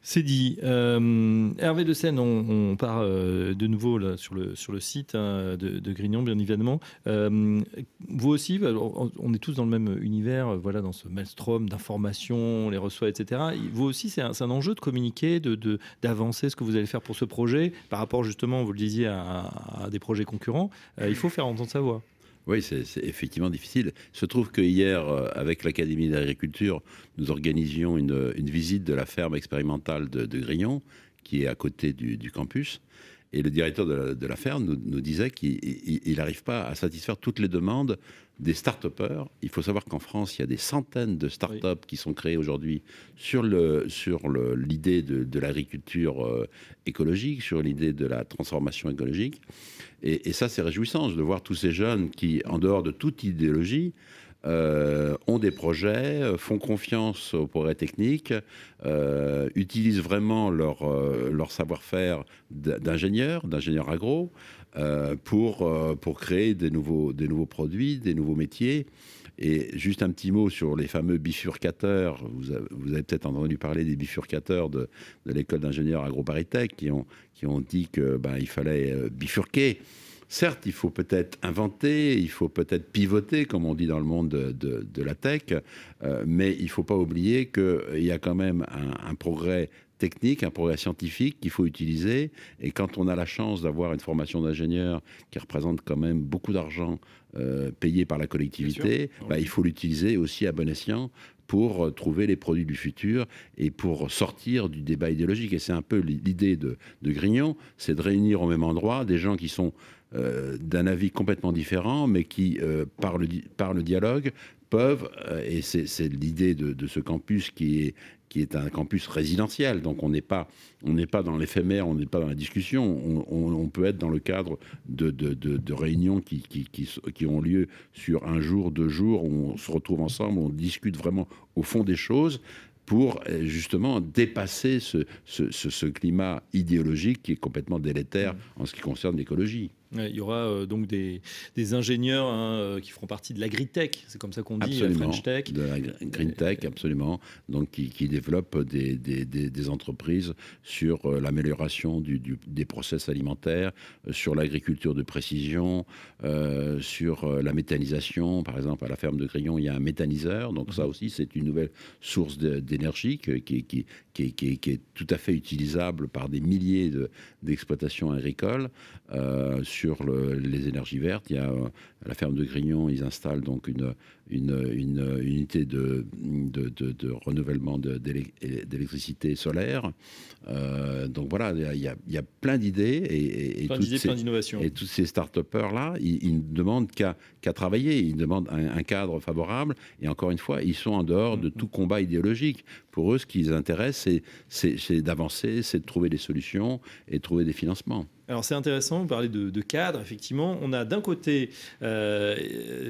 C'est dit. Euh, Hervé de Seine, on, part euh, de nouveau sur, le, sur le site hein, de, Grignon, bien évidemment. Euh, vous aussi, alors, on est tous dans le même univers, voilà, dans ce maelstrom d'informations, on les reçoit, etc. Vous aussi, c'est un, enjeu de communiquer, de, de- d'avancer ce que vous allez faire pour ce projet, par rapport justement, vous le disiez, à, à des projets concurrents. Il faut faire entendre sa voix. Oui, c'est effectivement difficile. Il se trouve que hier, euh, avec l'Académie d'agriculture, nous organisions une, visite de la ferme expérimentale de, de Grignon, qui est à côté du, campus. Et le directeur de la, ferme nous disait qu'il n'arrive pas à satisfaire toutes les demandes des start-upers. Il faut savoir qu'en France, il y a des centaines de start-up qui sont créées aujourd'hui sur le sur le- l'idée de, de l'agriculture euh, écologique, sur l'idée de la transformation écologique. Et, et ça, c'est réjouissant de voir tous ces jeunes qui, en dehors de toute idéologie, euh, ont des projets, euh, font confiance au progrès technique, euh, utilisent vraiment leur, leur savoir-faire d- d'ingénieur, d'ingénieur agro, pour, pour créer des nouveaux, des nouveaux produits, des nouveaux métiers. Et juste un petit mot sur les fameux bifurcateurs. Vous avez, peut-être entendu parler des bifurcateurs de, de l'école d'ingénieurs AgroParisTech qui ont, qui ont dit que ben, il fallait bifurquer. Certes, il faut peut-être inventer, il faut peut-être pivoter, comme on dit dans le monde de, de- de la tech, euh, mais il ne faut pas oublier qu'il y a quand même un, un progrès technique, un progrès scientifique qu'il faut utiliser. Et quand on a la chance d'avoir une formation d'ingénieur qui représente quand même beaucoup d'argent euh, payé par la collectivité, bah, il faut l'utiliser aussi à bon escient pour euh, trouver les produits du futur et pour sortir du débat idéologique. Et c'est un peu l'idée de, de Grignon, c'est de réunir au même endroit des gens qui sont euh, d'un avis complètement différent, mais qui, euh, par, le, par le dialogue, peuvent, euh, et c'est l'idée de, de ce campus qui est, qui est un campus résidentiel, donc on n'est pas, on pas dans l'éphémère, on n'est pas dans la discussion, on, on- on peut être dans le cadre de, de- de- réunions qui, qui, qui ont lieu sur un jour, deux jours, où on se retrouve ensemble, on discute vraiment au fond des choses pour justement dépasser ce, ce- ce- ce climat idéologique qui est complètement délétère en ce qui concerne l'écologie. Il y aura euh, donc des, des ingénieurs hein, euh, qui feront partie de l'agritech, c'est comme ça qu'on dit, la Absolument. French Tech. De la gr- green tech, absolument. Donc, qui, qui développent des, des- des- des entreprises sur euh, l'amélioration du- du- des process alimentaires, euh, sur l'agriculture de précision, euh, sur euh, la méthanisation. Par exemple, à la ferme de Grillon, il y a un méthaniseur. Donc, ça aussi, c'est une nouvelle source d'énergie qui, qui- qui est- qui tout à fait utilisable par des milliers de- d'exploitations agricoles. Euh, sur le- les énergies vertes. Il y a euh, la ferme de Grignon, ils installent donc une, une, une unité de, de, de- de renouvellement d'électricité solaire. Euh, donc voilà, il y a, y a plein d'idées et, et- et Plein toutes d'idées, ces- plein d'innovations. et tous ces start-upers-là, ils, ils ne demandent qu'à qu'à travailler, ils demandent un, un cadre favorable. Et encore une fois, ils sont en dehors de tout combat idéologique. Pour eux, ce qui les intéresse, c'est- d'avancer, c'est de trouver des solutions et de trouver des financements. Alors c'est intéressant, vous parlez de, de cadre, effectivement. On a d'un côté euh,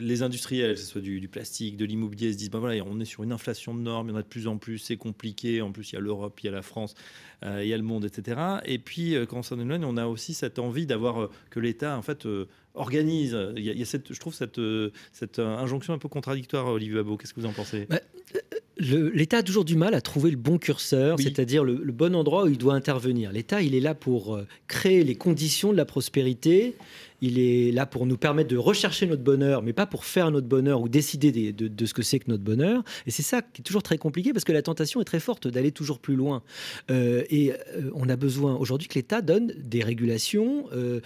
les industriels, que ce soit du, du plastique, de l'immobilier, se disent, ben voilà, on est sur une inflation de normes, il y en a de plus en plus, c'est compliqué, en plus il y a l'Europe, il y a la France, euh, il y a le monde, etc. Et puis euh, quand on s'en éloigne, on a aussi cette envie d'avoir euh, que l'État, en fait, organise. Il y a, il y a cette, je trouve cette, euh, cette euh, injonction un peu contradictoire, Olivier Babot. Qu'est-ce que vous en pensez? Le- L'État a toujours du mal à trouver le bon curseur, Oui. c'est-à-dire le, le bon endroit où il doit intervenir. L'État, il est là pour euh, créer les conditions de la prospérité. Il est là pour nous permettre de rechercher notre bonheur, mais pas pour faire notre bonheur ou décider de, de ce que c'est que notre bonheur. Et c'est ça qui est toujours très compliqué parce que la tentation est très forte d'aller toujours plus loin. Euh, et euh, on a besoin aujourd'hui que l'État donne des régulations, euh,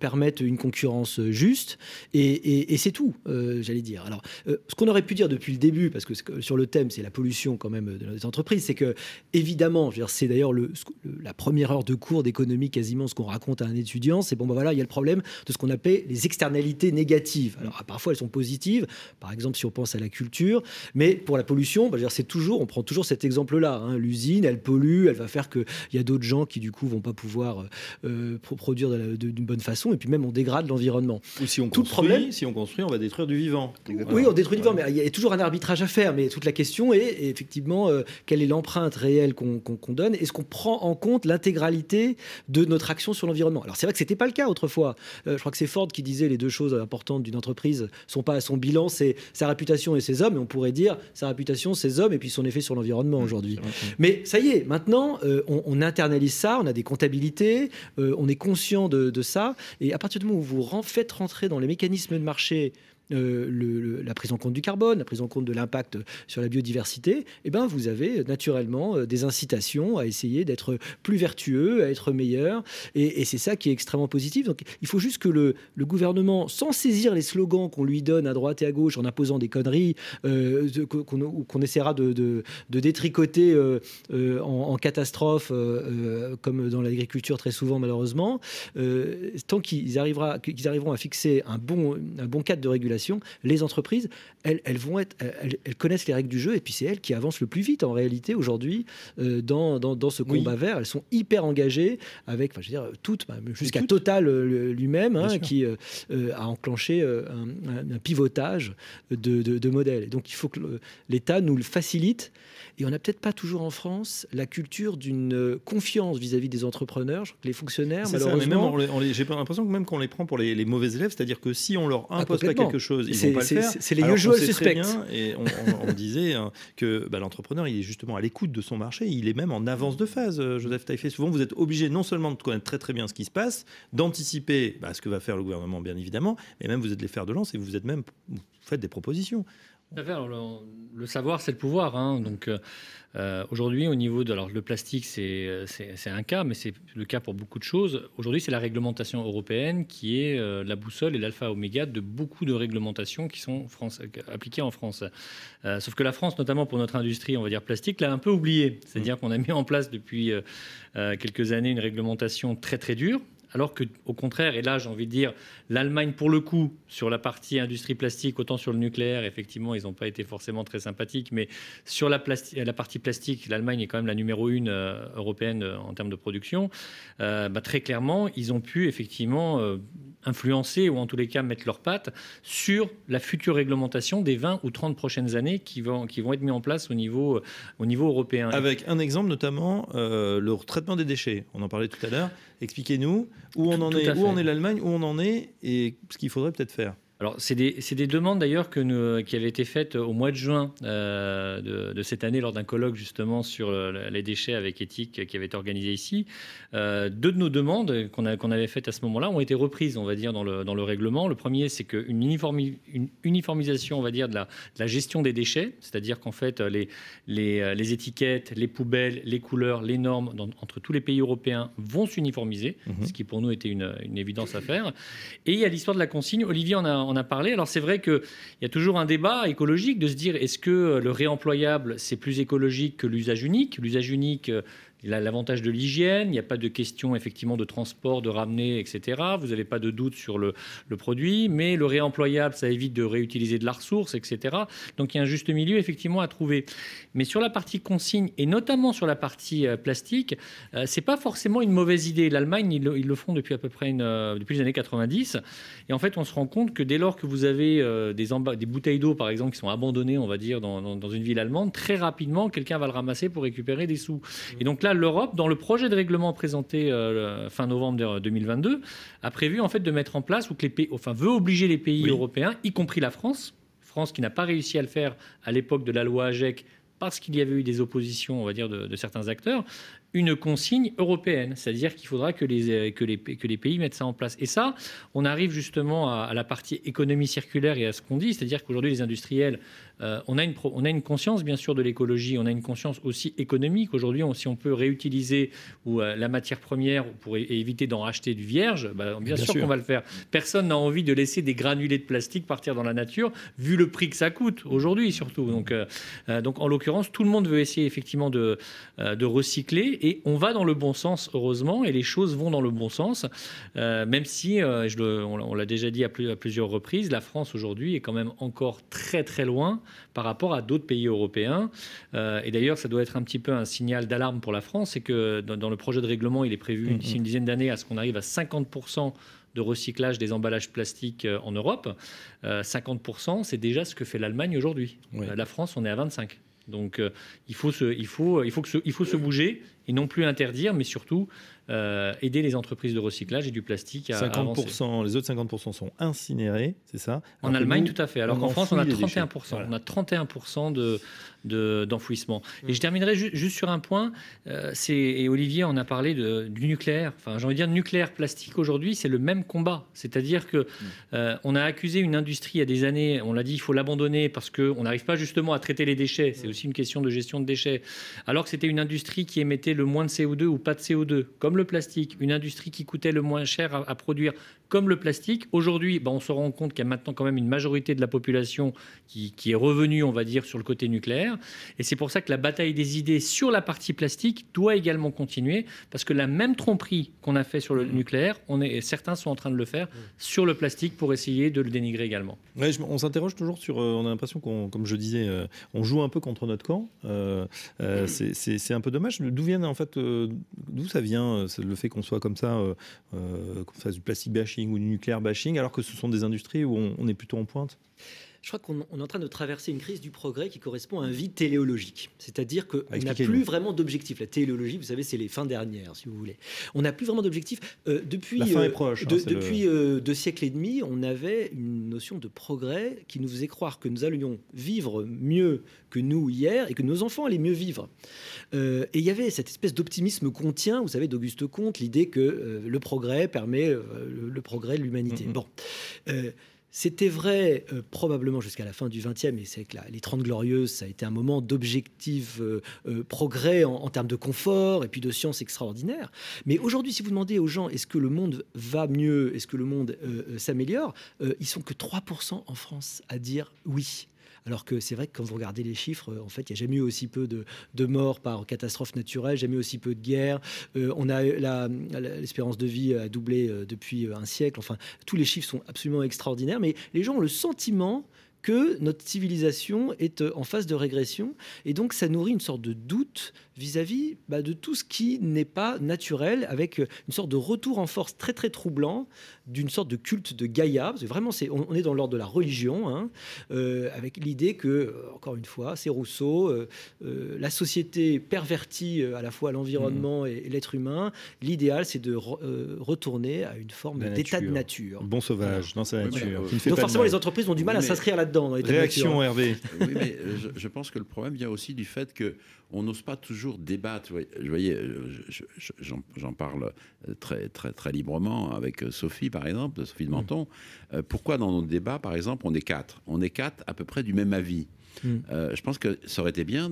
permette une concurrence juste, et, c'est tout, euh, j'allais dire. Alors, euh, ce qu'on aurait pu dire depuis le début, parce que sur le thème, c'est la pollution quand même de nos entreprises, c'est que évidemment, c'est d'ailleurs la première heure de cours d'économie quasiment ce qu'on raconte à un étudiant, c'est bon ben voilà, il y a le problème de ce qu'on appelle les externalités négatives. Alors parfois elles sont positives, par exemple si on pense à la culture, mais pour la pollution, ben, c'est toujours, on prend toujours cet exemple-là. hein. L'usine, elle pollue, elle va faire que il y a d'autres gens qui du coup vont pas pouvoir euh, pro- produire d'une bonne façon, et puis même on dégrade l'environnement. Ou si on Tout le construit, problème- si on construit, on va détruire du vivant. Oui, on détruit le vivant, mais il y a toujours un arbitrage à faire. Mais toute la question est effectivement euh, quelle est l'empreinte réelle qu'on qu'on- qu'on donne? Est-ce qu'on prend en compte l'intégralité de notre action sur l'environnement? Alors c'est vrai que c'était pas le cas autrefois. Euh, je crois que c'est Ford qui disait les deux choses importantes d'une entreprise sont pas à son bilan, c'est sa réputation et ses hommes. Et on pourrait dire sa réputation, ses hommes et puis son effet sur l'environnement aujourd'hui. Mais ça y est, maintenant, euh, on, on internalise ça, on a des comptabilités, on est conscient de, de ça. Et à partir du moment où vous ren- faites rentrer dans les mécanismes de marché le- la prise en compte du carbone, la prise en compte de l'impact sur la biodiversité, eh ben, vous avez euh, naturellement euh, des incitations à essayer d'être plus vertueux, à être meilleur. Et, c'est ça qui est extrêmement positif. Donc il faut juste que le, gouvernement, sans saisir les slogans qu'on lui donne à droite et à gauche en imposant des conneries, euh, qu'on essaiera de, détricoter euh, euh, en, catastrophe, euh, euh, comme dans l'agriculture très souvent malheureusement, euh, tant qu'ils arriveront à fixer un bon cadre de régulation, les entreprises, elles, elles vont être, elles, elles connaissent les règles du jeu et puis c'est elles qui avancent le plus vite en réalité aujourd'hui euh, dans, dans, dans ce Oui. combat vert. Elles sont hyper engagées avec, enfin, je veux dire, toutes, bah, jusqu'à. Total euh, lui-même, hein, qui euh, a enclenché un, pivotage de, de, de modèles. Et donc il faut que l'État nous le facilite. Et on n'a peut-être pas toujours en France la culture d'une confiance vis-à-vis des entrepreneurs. Les fonctionnaires, malheureusement, j'ai l'impression que même qu'on les prend pour les, les mauvais élèves, c'est-à-dire que si on leur impose pas quelque chose, ils C'est- vont pas le c'est- faire. c'est- c'est les usual suspects. et on, on- on disait hein, que bah, l'entrepreneur, il est justement à l'écoute de son marché, il est même en avance de phase. euh, Joseph Taillefer, souvent vous êtes obligé non seulement de connaître très très bien ce qui se passe, d'anticiper bah, ce que va faire le gouvernement, bien évidemment, mais même vous êtes les fers de lance et vous êtes même vous faites des propositions. Alors, le, savoir, c'est le pouvoir. hein. Donc, euh, euh, aujourd'hui, au niveau de alors, le plastique, c'est euh, c'est un cas, mais c'est le cas pour beaucoup de choses. Aujourd'hui, c'est la réglementation européenne qui est euh, la boussole et l'alpha oméga de beaucoup de réglementations qui sont France- appliquées en France. Euh, sauf que la France, notamment pour notre industrie, on va dire plastique, l'a un peu oublié. C'est-à-dire qu'on a mis en place depuis quelques années une réglementation très très dure. Alors que, au contraire, et là j'ai envie de dire, l'Allemagne pour le coup, sur la partie industrie plastique, autant sur le nucléaire, effectivement, ils n'ont pas été forcément très sympathiques, mais sur la, partie plastique, l'Allemagne est quand même la numéro une euh, européenne euh, en termes de production. Euh, bah, très clairement, ils ont pu effectivement influencer ou en tous les cas mettre leurs pattes sur la future réglementation des 20 ou 30 prochaines années qui vont, qui vont être mis en place au niveau, au niveau européen. Avec un exemple notamment, euh, le traitement des déchets. On en parlait tout à l'heure. Expliquez-nous où on en est, où en est l'Allemagne, où on en est et ce qu'il faudrait peut-être faire. Alors, c'est des, des, demandes d'ailleurs qui avaient été faites au mois de juin euh, de, de, cette année lors d'un colloque justement sur les déchets avec éthique qui avait été organisé ici. Euh, deux de nos demandes qu'on qu'on avait faites à ce moment-là ont été reprises, on va dire, dans le, dans le règlement. Le premier, c'est qu'une uniformi, une uniformisation, on va dire, de la, de la gestion des déchets, c'est-à-dire qu'en fait, les, les, les, étiquettes, les poubelles, les couleurs, les normes dans, entre tous les pays européens vont s'uniformiser, mmh. ce qui pour nous était une, une évidence à faire. Et il y a l'histoire de la consigne. Olivier en a, en a parlé. Alors c'est vrai qu'il y a toujours un débat écologique de se dire est-ce que le réemployable c'est plus écologique que l'usage unique? L'usage unique il a l'avantage de l'hygiène, il n'y a pas de question effectivement de transport, de ramener, etc. Vous n'avez pas de doute sur le, produit, mais le réemployable, ça évite de réutiliser de la ressource, etc. Donc il y a un juste milieu effectivement à trouver. Mais sur la partie consigne et notamment sur la partie euh, plastique, euh, c'est pas forcément une mauvaise idée. L'Allemagne, ils, le font depuis à peu près une, euh, depuis les années 90. Et en fait, on se rend compte que dès lors que vous avez des, des, bouteilles d'eau, par exemple, qui sont abandonnées, on va dire, dans, dans une ville allemande, très rapidement, quelqu'un va le ramasser pour récupérer des sous. Et donc là, l'Europe, dans le projet de règlement présenté euh, fin novembre 2022, a prévu en fait de mettre en place ou que les pays, enfin veut obliger les pays européens, y compris la France, France qui n'a pas réussi à le faire à l'époque de la loi AGEC parce qu'il y avait eu des oppositions, on va dire, de, certains acteurs, une consigne européenne, c'est-à-dire qu'il faudra que les, que, les, que les pays mettent ça en place. Et ça, on arrive justement à, à la partie économie circulaire et à ce qu'on dit, c'est-à-dire qu'aujourd'hui les industriels euh, on, a une, on a une conscience, bien sûr, de l'écologie, on a une conscience aussi économique. Aujourd'hui, si on peut réutiliser ou, euh, la matière première pour éviter d'en racheter du vierge, bah, bien, sûr, qu'on va le faire. Personne n'a envie de laisser des granulés de plastique partir dans la nature, vu le prix que ça coûte aujourd'hui, surtout. Donc, euh, donc en l'occurrence, tout le monde veut essayer effectivement de, de recycler et on va dans le bon sens, heureusement, et les choses vont dans le bon sens, même si, je on l'a déjà dit à, à plusieurs reprises, la France aujourd'hui est quand même encore très très loin par rapport à d'autres pays européens. Euh, et d'ailleurs, ça doit être un petit peu un signal d'alarme pour la France, c'est que dans, le projet de règlement, il est prévu d'ici une dizaine d'années à ce qu'on arrive à 50% de recyclage des emballages plastiques euh, en Europe. 50%, euh, c'est déjà ce que fait l'Allemagne aujourd'hui. La France, on est à 25. Donc il, faut se, il, faut, il, faut que il faut se bouger et non plus interdire, mais surtout euh, aider les entreprises de recyclage et du plastique à 50%, Les autres 50% sont incinérés, c'est ça En Allemagne, tout à fait. Alors qu'en France, on a 31%. On a 31% de, d'enfouissement. et je terminerai juste sur un point. Euh, c'est, et Olivier en a parlé de, du nucléaire. Enfin, j'ai envie de dire nucléaire plastique aujourd'hui, c'est le même combat. C'est-à-dire que mm. euh, on a accusé une industrie il y a des années. On l'a dit, il faut l'abandonner parce qu'on n'arrive pas justement à traiter les déchets. C'est mm. aussi une question de gestion de déchets. Alors que c'était une industrie qui émettait le moins de CO2 ou pas de CO2, comme le plastique, une industrie qui coûtait le moins cher à, produire, comme le plastique. Aujourd'hui, ben, on se rend compte qu'il y a maintenant quand même une majorité de la population qui, est revenue, on va dire, sur le côté nucléaire. Et c'est pour ça que la bataille des idées sur la partie plastique doit également continuer, parce que la même tromperie qu'on a fait sur le nucléaire, on est, certains sont en train de le faire sur le plastique pour essayer de le dénigrer également. on s'interroge toujours sur, euh, on a l'impression qu'on, comme je disais, euh, on joue un peu contre notre camp. Euh, c'est un peu dommage. D'où viennent en fait, d'où ça vient le fait qu'on soit comme ça, qu'on fasse du plastic bashing ou du nucléaire bashing, alors que ce sont des industries où on est plutôt en pointe? Je crois qu'on est en train de traverser une crise du progrès qui correspond à un vide téléologique. C'est-à-dire qu'on n'a plus vraiment d'objectif. La téléologie, vous savez, c'est les fins dernières, si vous voulez. On n'a plus vraiment d'objectif. Euh, depuis, La fin est euh, proche, hein, depuis euh, deux siècles et demi, on avait une notion de progrès qui nous faisait croire que nous allions vivre mieux que nous hier et que nos enfants allaient mieux vivre. et il y avait cette espèce d'optimisme contient, vous savez, d'Auguste Comte, l'idée que le progrès permet le, progrès de l'humanité. Mm-hmm. Bon. C'était vrai euh, probablement jusqu'à la fin du XXe, et c'est que les Trente Glorieuses, ça a été un moment d'objectif euh, euh, progrès en, termes de confort et puis de science extraordinaire. Mais aujourd'hui, si vous demandez aux gens est-ce que le monde va mieux, est-ce que le monde s'améliore, ils sont que 3% en France à dire oui. Alors que c'est vrai que quand vous regardez les chiffres, en fait, il n'y a jamais eu aussi peu de, morts par catastrophe naturelle, jamais aussi peu de guerres. Euh, on a l'espérance de vie a doublé euh, depuis un siècle. Enfin, tous les chiffres sont absolument extraordinaires, mais les gens ont le sentiment que notre civilisation est euh, en phase de régression. Et donc, ça nourrit une sorte de doute vis-à-vis bah, de tout ce qui n'est pas naturel, avec euh, une sorte de retour en force très, très troublant d'une sorte de culte de Gaïa. Parce que vraiment, c'est, on, est dans l'ordre de la religion, hein, euh, avec l'idée que, encore une fois, c'est Rousseau, la société pervertit à la fois l'environnement et, l'être humain. L'idéal, c'est de retourner à une forme d'état de nature. Bon sauvage dans sa nature. Donc, forcément, les entreprises ont du mal à s'inscrire là-dedans. Réaction, Hervé. Oui, mais euh, je, pense que le problème vient aussi du fait que on n'ose pas toujours débattre. Vous voyez, euh, j'en parle euh, très, très, très librement avec Sophie, par exemple, Sophie de Menton. Pourquoi dans nos débats, par exemple, on est quatre? On est quatre à peu près du même avis. Mm. je pense que ça aurait été bien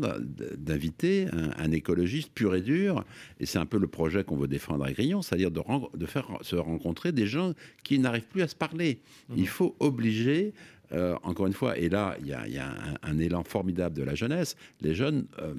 d'inviter un, écologiste pur et dur, et c'est un peu le projet qu'on veut défendre à Grillon, c'est-à-dire de, de, faire se rencontrer des gens qui n'arrivent plus à se parler. Mm. Il faut obliger euh, encore une fois, et là, il y a, un, élan formidable de la jeunesse. Les jeunes euh,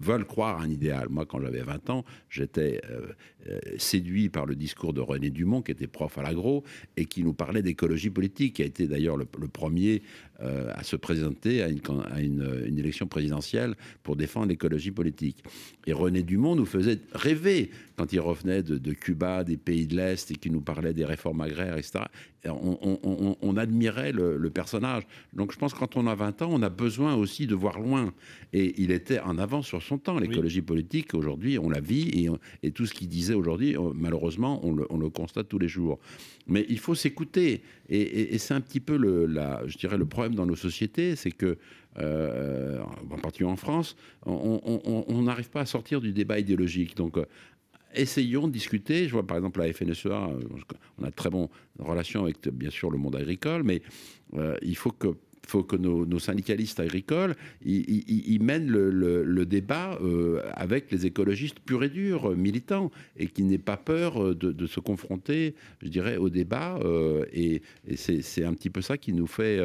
veulent croire à un idéal. Moi, quand j'avais 20 ans, j'étais euh, séduit par le discours de René Dumont, qui était prof à l'agro, et qui nous parlait d'écologie politique, qui a été d'ailleurs le, premier à se présenter à, une, une, élection présidentielle pour défendre l'écologie politique. Et René Dumont nous faisait rêver quand il revenait de, de Cuba, des pays de l'Est, et qui nous parlait des réformes agraires, etc on, admirait le, personnage. Donc je pense que quand on a 20 ans, on a besoin aussi de voir loin. Et il était en avance sur son temps. L'écologie politique, aujourd'hui, on la vit et, tout ce qu'il disait aujourd'hui, euh, malheureusement, on le, constate tous les jours. Mais il faut s'écouter. Et, c'est un petit peu le, je dirais, le problème dans nos sociétés, c'est que euh, en particulier en France, on n'arrive pas à sortir du débat idéologique. Donc, essayons de discuter. Je vois par exemple la FNSEA, euh, on a de très bonnes relations avec bien sûr le monde agricole, mais euh, il faut que faut que nos, syndicalistes agricoles ils, mènent le, débat euh, avec les écologistes purs et durs, militants, et qu'ils n'aient pas peur de, se confronter, je dirais, au débat. et, c'est un petit peu ça qui nous fait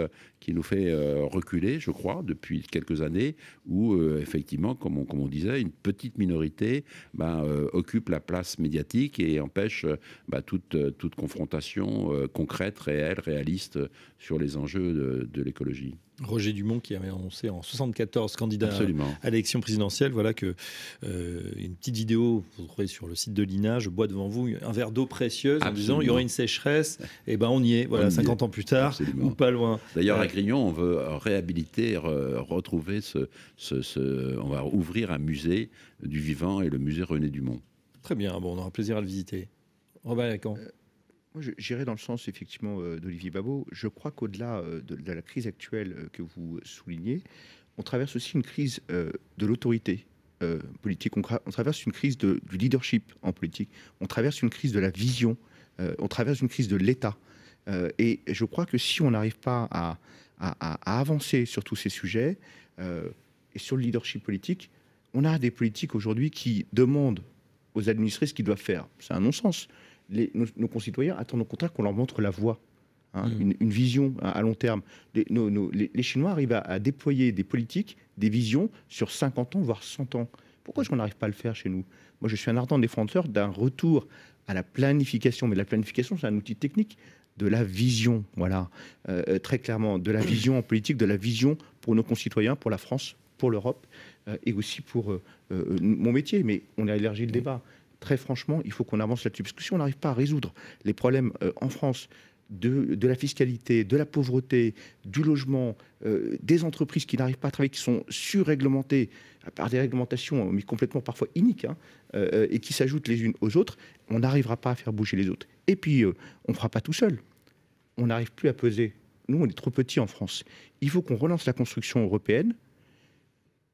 qui nous fait euh, reculer, je crois, depuis quelques années, où euh, effectivement, comme on, disait, une petite minorité euh, occupe la place médiatique et empêche bah, toute, toute confrontation concrète, réelle, réaliste sur les enjeux de l'écologie. Roger Dumont qui avait annoncé en 74 candidat à l'élection présidentielle, voilà que euh, une petite vidéo vous trouvez sur le site de l'INA, je bois devant vous un verre d'eau précieuse en disant il y aura une sécheresse, et eh ben on y est, voilà 50 ans plus tard ou pas loin. D'ailleurs à Grignon on veut réhabiliter, retrouver ce, ce, on va ouvrir un musée du vivant et le musée René Dumont. Très bien, bon on aura plaisir à le visiter. Robert Lacan. Moi, j'irai dans le sens effectivement euh, d'Olivier Babot. Je crois qu'au-delà euh, de, la crise actuelle euh, que vous soulignez, on traverse aussi une crise de l'autorité politique. On, traverse une crise de, du leadership en politique. On traverse une crise de la vision. on traverse une crise de l'État. et je crois que si on n'arrive pas à, à, avancer sur tous ces sujets et sur le leadership politique, on a des politiques aujourd'hui qui demandent aux administrés ce qu'ils doivent faire. C'est un non-sens nos, concitoyens attendent au contraire qu'on leur montre la voie. Hein, mmh. une, vision à, long terme. Les, les, Chinois arrivent à, déployer des politiques, des visions sur 50 ans, voire 100 ans. Pourquoi est-ce qu'on n'arrive pas à le faire chez nous? Moi, je suis un ardent défenseur d'un retour à la planification. Mais la planification, c'est un outil technique de la vision, voilà, euh, euh, très clairement, de la vision en politique, de la vision pour nos concitoyens, pour la France, pour l'Europe, euh, et aussi pour mon métier. Mais on a élargi le débat très franchement, il faut qu'on avance là-dessus. Parce que si on n'arrive pas à résoudre les problèmes euh, en France de, la fiscalité, de la pauvreté, du logement, euh, des entreprises qui n'arrivent pas à travailler, qui sont surréglementées par des réglementations, mais complètement parfois iniques, hein, euh, et qui s'ajoutent les unes aux autres, on n'arrivera pas à faire bouger les autres. Et puis, on ne fera pas tout seul. On n'arrive plus à peser. Nous, on est trop petits en France. Il faut qu'on relance la construction européenne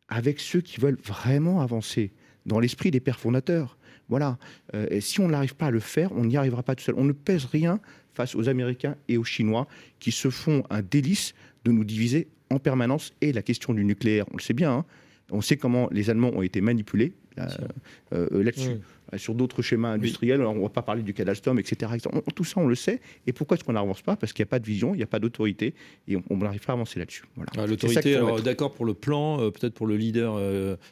avec ceux qui veulent vraiment avancer dans l'esprit des pères fondateurs. Voilà. Euh, et si on n'arrive pas à le faire, on n'y arrivera pas tout seul. On ne pèse rien face aux Américains et aux Chinois qui se font un délice de nous diviser en permanence. Et la question du nucléaire, on le sait bien. Hein. on sait comment les Allemands ont été manipulés euh, euh, là-dessus. Sur d'autres schémas industriels. on ne va pas parler du cas d'Alstom, etc. tout ça, on le sait. Et pourquoi est-ce qu'on n'avance pas? Parce qu'il n'y a pas de vision, il n'y a pas d'autorité, et on n'arrive pas à avancer là-dessus. Voilà. Ah, l'autorité, alors d'accord pour le plan, peut-être pour le leader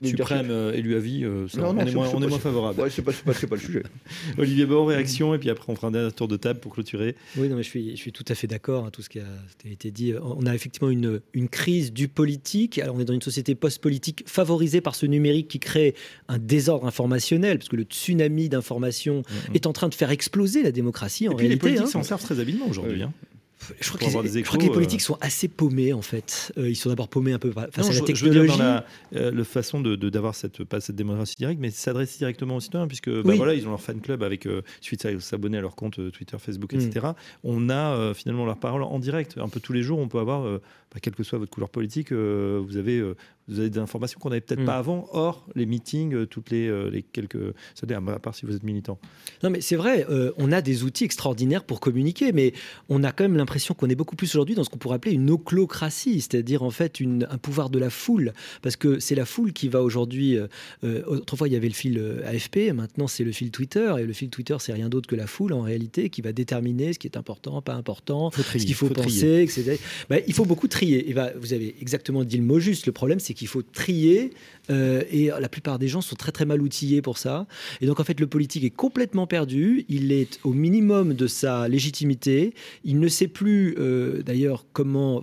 suprême élu à vie, on, est moins, favorable. Ouais, c'est pas, pas, pas, le sujet. Olivier Bon, réaction, et puis après on fera un dernier tour de table pour clôturer. Oui, non, mais je suis, je suis tout à fait d'accord à tout ce qui a été dit. On a effectivement une, une crise du politique. Alors, on est dans une société post-politique favorisée par ce numérique qui crée un désordre informationnel, parce que le tsunami d'information mm, mm. est en train de faire exploser la démocratie. En et puis les politiques hein. s'en servent très habilement aujourd'hui. Hein. Je crois, que les, que les politiques euh, sont assez paumés en fait. Euh, ils sont d'abord paumés un peu face à la technologie. Je la euh, façon de d'avoir cette pas cette démocratie directe, mais s'adresser directement aux citoyens, puisque bah, voilà, ils ont leur fan club avec suite à s'abonner à leur compte Twitter, Facebook, etc. Mm. On a finalement leur parole en direct. Un peu tous les jours, on peut avoir, bah, quelle que soit votre couleur politique, vous avez vous avez des informations qu'on n'avait peut-être pas mm. avant, hors les meetings, toutes les, les quelques. C'est-à-dire à part si vous êtes militant. Non, mais c'est vrai, on a des outils extraordinaires pour communiquer, mais on a quand même l'impression qu'on est beaucoup plus aujourd'hui dans ce qu'on pourrait appeler une oclocratie, c'est-à-dire en fait un pouvoir de la foule, parce que c'est la foule qui va aujourd'hui. Euh, euh, autrefois, il y avait le fil euh, AFP, maintenant c'est le fil Twitter, et le fil Twitter, c'est rien d'autre que la foule en réalité qui va déterminer ce qui est important, pas important, ce qu'il faut, penser, etc. Bah, il faut beaucoup trier. Et bah, vous avez exactement dit le mot juste. Le problème, c'est qu'il faut trier euh, et la plupart des gens sont très très mal outillés pour ça. Et donc en fait, le politique est complètement perdu. Il est au minimum de sa légitimité. Il ne sait plus euh, d'ailleurs comment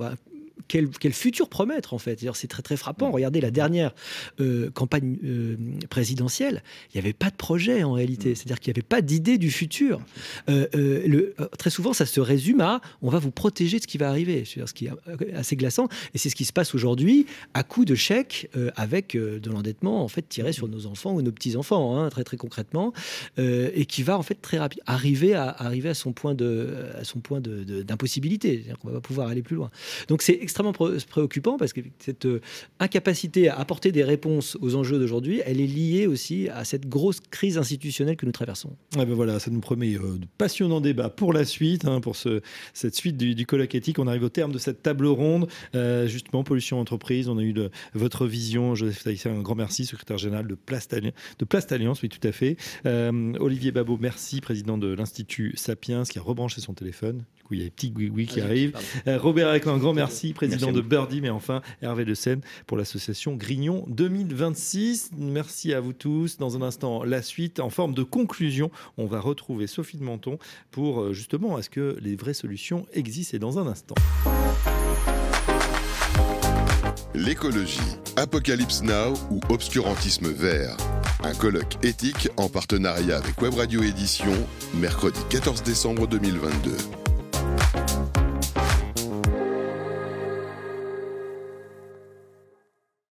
quel, futur promettre en fait. C'est très très frappant. Regardez la dernière euh, campagne euh, présidentielle, il n'y avait pas de projet en réalité. C'est-à-dire qu'il n'y avait pas d'idée du futur. Euh, le, très souvent, ça se résume à on va vous protéger de ce qui va arriver. Ce qui est assez glaçant. Et c'est ce qui se passe aujourd'hui à coup de chèques avec de l'endettement en fait tiré sur nos enfants ou nos petits enfants, hein, très très concrètement, et qui va en fait très rapide arriver à arriver à son point de à son point d'impossibilité. De, on va pas pouvoir aller plus loin. Donc c'est extrêmement préoccupant parce que cette euh, incapacité à apporter des réponses aux enjeux d'aujourd'hui, elle est liée aussi à cette grosse crise institutionnelle que nous traversons. ben voilà, ça nous promet euh, de passionnants débats pour la suite, hein, pour ce, cette suite du, colloque éthique. On arrive au terme de cette table ronde. Euh, justement, pollution entreprise, on a eu votre vision. Joseph Taïssa, un grand merci, secrétaire général de Plast, de Plast Alliance, oui, tout à fait. Olivier Babot, merci, président de l'Institut Sapiens, qui a rebranché son téléphone il y a des petits oui qui ah, arrivent. Euh, Robert avec un grand merci, président de Birdie, mais enfin Hervé de Seine pour l'association Grignon 2026. Merci à vous tous. Dans un instant, la suite en forme de conclusion. On va retrouver Sophie de Menton pour euh, justement est-ce que les vraies solutions existent et dans un instant. L'écologie, Apocalypse Now ou Obscurantisme vert. Un colloque éthique en partenariat avec Web Radio Édition, mercredi 14 décembre 2022.